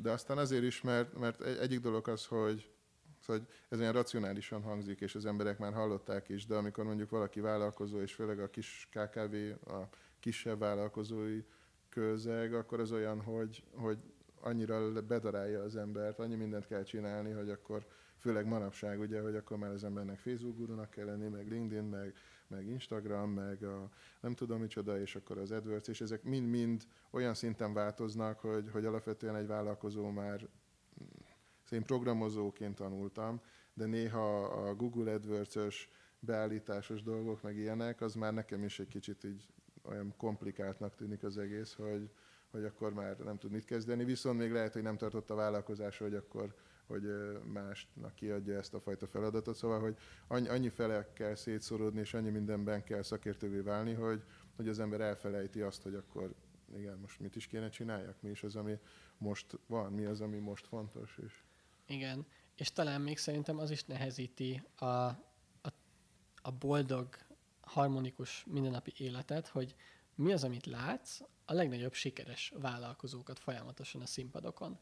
De aztán azért is, mert, mert egyik dolog az, hogy, hogy ez olyan racionálisan hangzik, és az emberek már hallották is, de amikor mondjuk valaki vállalkozó, és főleg a kis KKV, a kisebb vállalkozói közeg, akkor az olyan, hogy, hogy annyira bedarálja az embert, annyi mindent kell csinálni, hogy akkor főleg manapság ugye, hogy akkor már az embernek Facebook gurúnak kell lenni, meg LinkedIn, meg, meg Instagram, meg a nem tudom micsoda, és akkor az AdWords, és ezek mind-mind olyan szinten változnak, hogy, hogy alapvetően egy vállalkozó már én programozóként tanultam, de néha a Google AdWords-ös beállításos dolgok, meg ilyenek, az már nekem is egy kicsit így olyan komplikáltnak tűnik az egész, hogy, hogy akkor már nem tud mit kezdeni, viszont még lehet, hogy nem tartott a vállalkozás, hogy akkor hogy másnak kiadja ezt a fajta feladatot. Szóval, hogy annyi, annyi fele kell szétszorodni, és annyi mindenben kell szakértővé válni, hogy, hogy az ember elfelejti azt, hogy akkor igen, most mit is kéne csináljak, mi is az, ami most van, mi az, ami most fontos. És... Igen, és talán még szerintem az is nehezíti a, a, a boldog, harmonikus mindennapi életet, hogy mi az, amit látsz, a legnagyobb sikeres vállalkozókat folyamatosan a színpadokon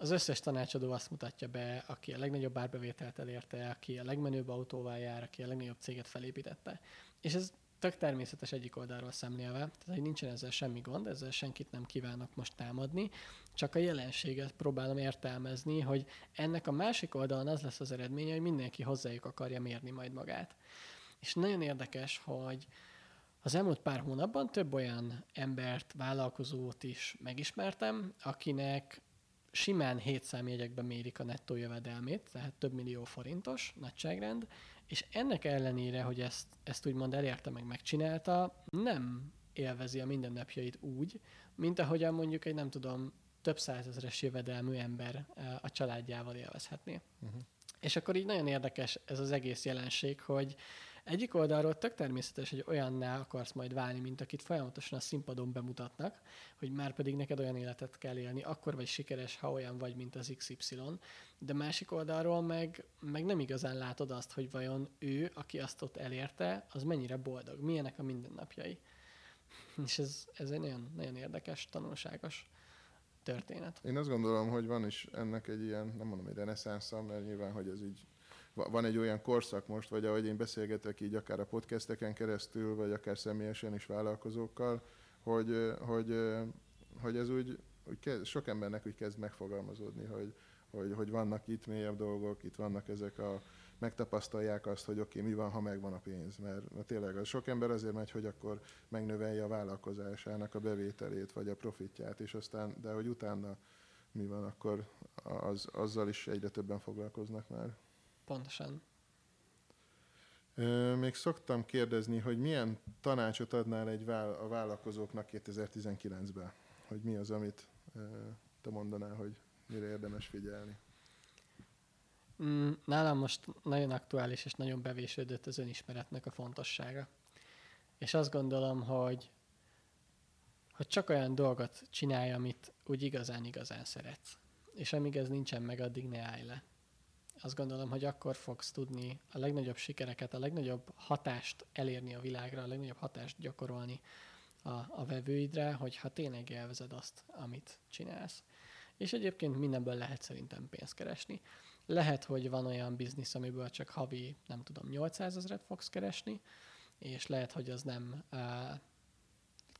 az összes tanácsadó azt mutatja be, aki a legnagyobb árbevételt elérte, aki a legmenőbb autóval jár, aki a legnagyobb céget felépítette. És ez tök természetes egyik oldalról szemlélve, tehát hogy nincsen ezzel semmi gond, ezzel senkit nem kívánok most támadni, csak a jelenséget próbálom értelmezni, hogy ennek a másik oldalon az lesz az eredménye, hogy mindenki hozzájuk akarja mérni majd magát. És nagyon érdekes, hogy az elmúlt pár hónapban több olyan embert, vállalkozót is megismertem, akinek simán 7 számjegyekben mérik a nettó jövedelmét, tehát több millió forintos nagyságrend, és ennek ellenére, hogy ezt, ezt úgymond elérte meg, megcsinálta, nem élvezi a mindennapjait úgy, mint ahogyan mondjuk egy nem tudom, több százezeres jövedelmű ember eh, a családjával élvezhetné. Uh-huh. És akkor így nagyon érdekes ez az egész jelenség, hogy egyik oldalról tök természetes, hogy olyanná akarsz majd válni, mint akit folyamatosan a színpadon bemutatnak, hogy már pedig neked olyan életet kell élni, akkor vagy sikeres, ha olyan vagy, mint az XY. De másik oldalról meg, meg nem igazán látod azt, hogy vajon ő, aki azt ott elérte, az mennyire boldog, milyenek a mindennapjai. És ez, ez egy nagyon, nagyon érdekes, tanulságos történet. Én azt gondolom, hogy van is ennek egy ilyen, nem mondom, egy reneszánsza, mert nyilván, hogy ez így van egy olyan korszak most, vagy ahogy én beszélgetek így akár a podcasteken keresztül, vagy akár személyesen is vállalkozókkal, hogy, hogy, hogy ez úgy, úgy kezd, sok embernek úgy kezd megfogalmazódni, hogy, hogy, hogy vannak itt mélyebb dolgok, itt vannak ezek a, megtapasztalják azt, hogy oké, okay, mi van, ha megvan a pénz. Mert, mert tényleg az sok ember azért megy, hogy akkor megnövelje a vállalkozásának a bevételét, vagy a profitját, és aztán, de hogy utána mi van, akkor az, azzal is egyre többen foglalkoznak már. Pontosan. Még szoktam kérdezni, hogy milyen tanácsot adnál egy vál- a vállalkozóknak 2019-ben? Hogy mi az, amit te mondanál, hogy mire érdemes figyelni? Mm, Nálam most nagyon aktuális és nagyon bevésődött az önismeretnek a fontossága. És azt gondolom, hogy, hogy csak olyan dolgot csinálj, amit úgy igazán-igazán szeretsz. És amíg ez nincsen meg, addig ne állj le. Azt gondolom, hogy akkor fogsz tudni a legnagyobb sikereket, a legnagyobb hatást elérni a világra, a legnagyobb hatást gyakorolni a, a vevőidre, hogyha tényleg élvezed azt, amit csinálsz. És egyébként mindenből lehet szerintem pénzt keresni. Lehet, hogy van olyan biznisz, amiből csak havi, nem tudom, 800 ezeret fogsz keresni, és lehet, hogy az nem uh,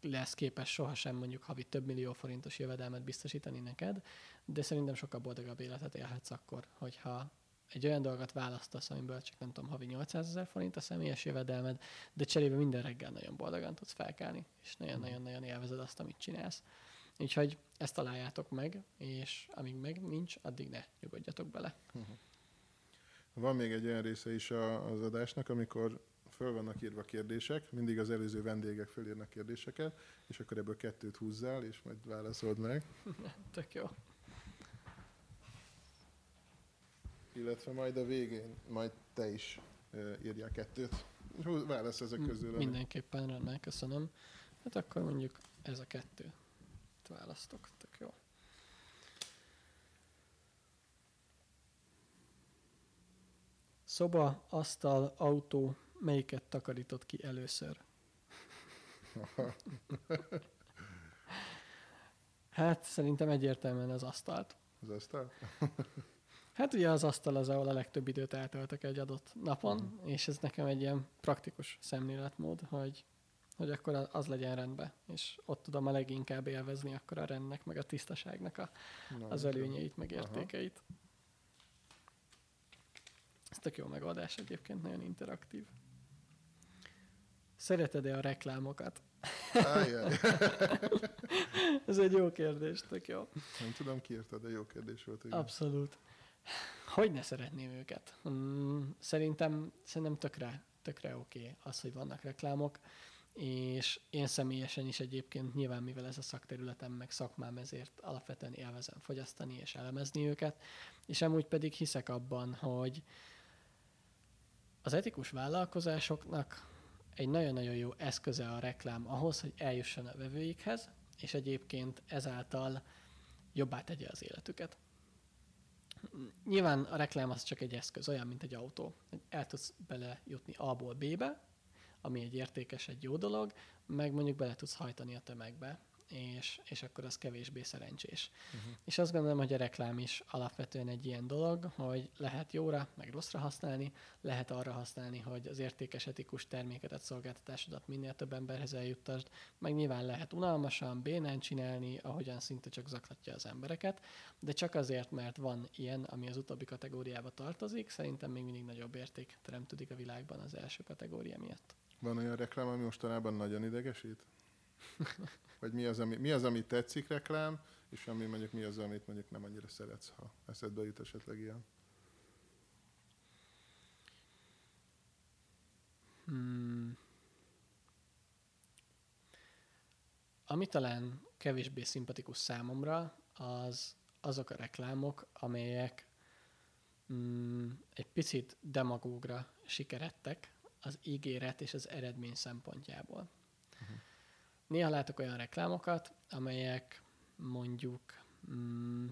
lesz képes sohasem mondjuk havi több millió forintos jövedelmet biztosítani neked, de szerintem sokkal boldogabb életet élhetsz akkor, hogyha egy olyan dolgot választasz, amiből csak nem tudom, havi 800 ezer forint a személyes jövedelmed, de cserébe minden reggel nagyon boldogan tudsz felkelni, és nagyon-nagyon-nagyon élvezed azt, amit csinálsz. Úgyhogy ezt találjátok meg, és amíg meg nincs, addig ne nyugodjatok bele. Van még egy olyan része is az adásnak, amikor föl vannak írva kérdések, mindig az előző vendégek fölírnak kérdéseket, és akkor ebből kettőt húzzál, és majd válaszold meg. <laughs> Tök jó. Illetve majd a végén, majd te is írjál kettőt. Válasz ezek közül. ami- Mindenképpen rendben, köszönöm. Hát akkor mondjuk ez a kettő. Választok, tök jó. Szoba, asztal, autó, melyiket takarított ki először? <laughs> Hát szerintem egyértelműen az asztalt. Az asztal? <laughs> Hát ugye az asztal az, ahol a legtöbb időt eltöltök egy adott napon, és ez nekem egy ilyen praktikus szemléletmód, hogy, hogy akkor az legyen rendben, és ott tudom a leginkább élvezni akkor a rendnek, meg a tisztaságnak a, Na, az előnyeit, meg Aha. értékeit. Ez tök jó megoldás egyébként, nagyon interaktív. Szereted-e a reklámokat? <laughs> Ez egy jó kérdés, tök jó. Nem tudom, ki írta, de jó kérdés volt. Igen. Abszolút. Hogy ne szeretném őket? Mm, szerintem, szerintem tökre, tökre oké okay az, hogy vannak reklámok, és én személyesen is egyébként nyilván, mivel ez a szakterületem, meg szakmám, ezért alapvetően élvezem fogyasztani és elemezni őket, és amúgy pedig hiszek abban, hogy az etikus vállalkozásoknak egy nagyon-nagyon jó eszköze a reklám ahhoz, hogy eljusson a vevőikhez, és egyébként ezáltal jobbá tegye az életüket. Nyilván a reklám az csak egy eszköz, olyan, mint egy autó. El tudsz bele jutni A-ból B-be, ami egy értékes, egy jó dolog, meg mondjuk bele tudsz hajtani a tömegbe, és, és akkor az kevésbé szerencsés. Uh-huh. És azt gondolom, hogy a reklám is alapvetően egy ilyen dolog, hogy lehet jóra, meg rosszra használni, lehet arra használni, hogy az értékes etikus termékedet, szolgáltatásodat minél több emberhez eljuttasd, meg nyilván lehet unalmasan, bénán csinálni, ahogyan szinte csak zaklatja az embereket, de csak azért, mert van ilyen, ami az utóbbi kategóriába tartozik, szerintem még mindig nagyobb érték teremtődik a világban az első kategória miatt. Van olyan reklám, ami mostanában nagyon idegesít? Vagy mi az, ami, mi az, ami tetszik reklám, és ami mondjuk mi az, amit mondjuk nem annyira szeretsz, ha eszedbe jut esetleg ilyen? Hmm. Ami talán kevésbé szimpatikus számomra, az azok a reklámok, amelyek mm, egy picit demagógra sikerettek az ígéret és az eredmény szempontjából. Néha látok olyan reklámokat, amelyek mondjuk mm,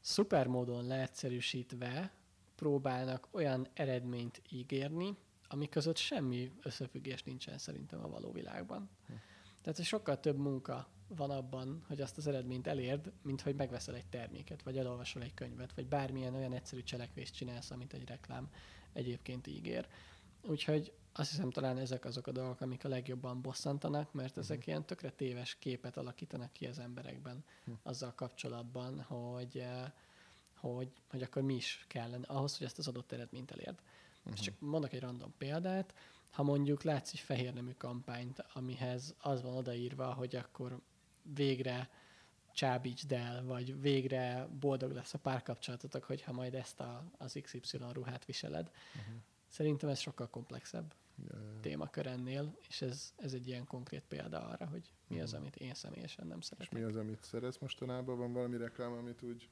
szuper módon leegyszerűsítve próbálnak olyan eredményt ígérni, ami között semmi összefüggés nincsen szerintem a való világban. Hm. Tehát sokkal több munka van abban, hogy azt az eredményt elérd, mint hogy megveszel egy terméket, vagy elolvasol egy könyvet, vagy bármilyen olyan egyszerű cselekvést csinálsz, amit egy reklám egyébként ígér. Úgyhogy azt hiszem talán ezek azok a dolgok, amik a legjobban bosszantanak, mert ezek uh-huh. ilyen tökre téves képet alakítanak ki az emberekben uh-huh. azzal kapcsolatban, hogy, eh, hogy, hogy akkor mi is kellene ahhoz, hogy ezt az adott eredményt elérd. Uh-huh. És csak mondok egy random példát, ha mondjuk látsz egy fehér nemű kampányt, amihez az van odaírva, hogy akkor végre csábítsd el, vagy végre boldog lesz a párkapcsolatotok, hogyha majd ezt a, az XY ruhát viseled, uh-huh. Szerintem ez sokkal komplexebb Ja, témakör ennél, és ez, ez egy ilyen konkrét példa arra, hogy mi az, Mhm. amit én személyesen nem És szeretek. mi az, amit szeretsz mostanában? Van valami reklám, amit úgy,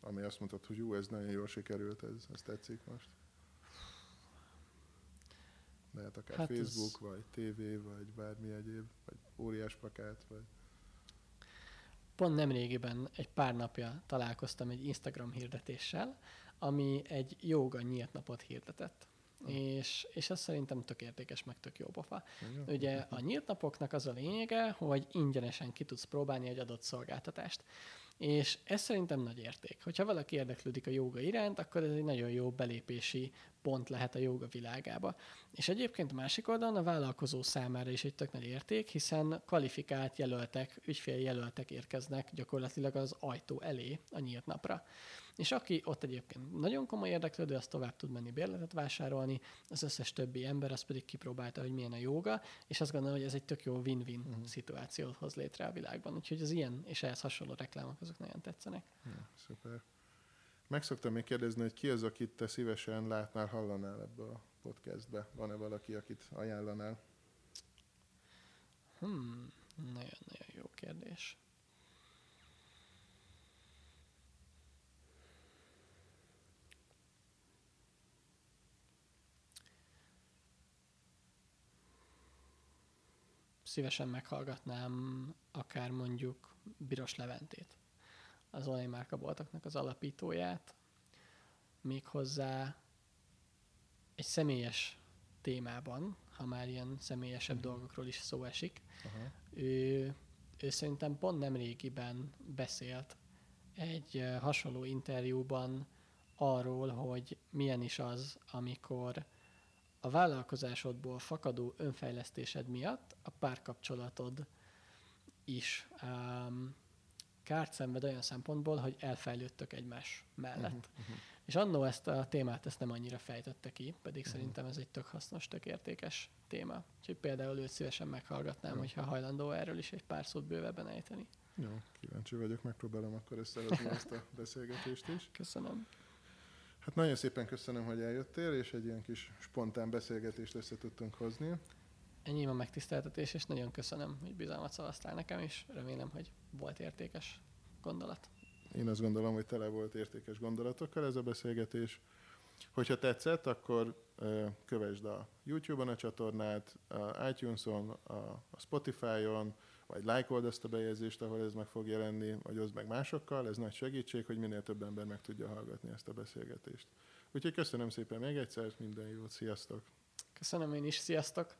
ami azt mondtad, hogy jó, ez nagyon jól sikerült, ez, ez tetszik most? Lehet akár Hát hát ez- Facebook, vagy TV, vagy bármi egyéb, vagy óriás plakát, vagy... Pont nemrégiben, egy pár napja találkoztam egy Instagram hirdetéssel, ami egy joga nyílt napot hirdetett. Hm. És, és ez szerintem tök értékes, meg tök jó pofa. Jó? Ugye a nyílt napoknak az a lényege, hogy ingyenesen ki tudsz próbálni egy adott szolgáltatást. És ez szerintem nagy érték. Hogyha valaki érdeklődik a joga iránt, akkor ez egy nagyon jó belépési pont lehet a joga világába. És egyébként a másik oldalon a vállalkozó számára is egy tök nagy érték, hiszen kvalifikált jelöltek, ügyféljelöltek érkeznek gyakorlatilag az ajtó elé a nyílt napra. És aki ott egyébként nagyon komoly érdeklődő, az tovább tud menni bérletet vásárolni, az összes többi ember az pedig kipróbálta, hogy milyen a joga, és azt gondolom, hogy ez egy tök jó win-win uh-huh. szituációt hoz létre a világban. Úgyhogy az ilyen és ehhez hasonló reklámok azok nagyon tetszenek. Ja, szuper. Meg szoktam még kérdezni, hogy ki az, akit te szívesen látnál, hallanál ebbe a podcastbe? Van-e valaki, akit ajánlanál? Hmm, nagyon-nagyon jó kérdés. Szívesen meghallgatnám akár mondjuk Biros Leventét, az online márkaboltoknak az alapítóját, méghozzá egy személyes témában, ha már ilyen személyesebb Mhm. dolgokról is szó esik, Aha. ő, ő szerintem pont nem régiben beszélt egy hasonló interjúban arról, hogy milyen is az, amikor a vállalkozásodból fakadó önfejlesztésed miatt a párkapcsolatod is um, kárt szenved olyan szempontból, hogy elfejlődtök egymás mellett. Mhm, mhm. És annó ezt a témát ezt nem annyira fejtette ki, pedig Mhm. szerintem ez egy tök hasznos, tök értékes téma. Úgyhogy például őt szívesen meghallgatnám, Jó. hogyha hajlandó erről is egy pár szót bővebben ejteni. Jó, kíváncsi vagyok, megpróbálom akkor összehozni <laughs> ezt a beszélgetést is. Köszönöm. Hát nagyon szépen köszönöm, hogy eljöttél, és egy ilyen kis spontán beszélgetést össze tudtunk hozni. Ennyi a megtiszteltetés, és nagyon köszönöm, hogy bizalmat szavaztál nekem, és remélem, hogy volt értékes gondolat. Én azt gondolom, hogy tele volt értékes gondolatokkal ez a beszélgetés. Hogyha tetszett, akkor kövesd a YouTube-on a csatornát, a iTunes-on, a Spotify-on, vagy lájkold ezt a bejegyzést, ahol ez meg fog jelenni, vagy oszd meg másokkal, ez nagy segítség, hogy minél több ember meg tudja hallgatni ezt a beszélgetést. Úgyhogy köszönöm szépen még egyszer, minden jót, sziasztok! Köszönöm én is, sziasztok!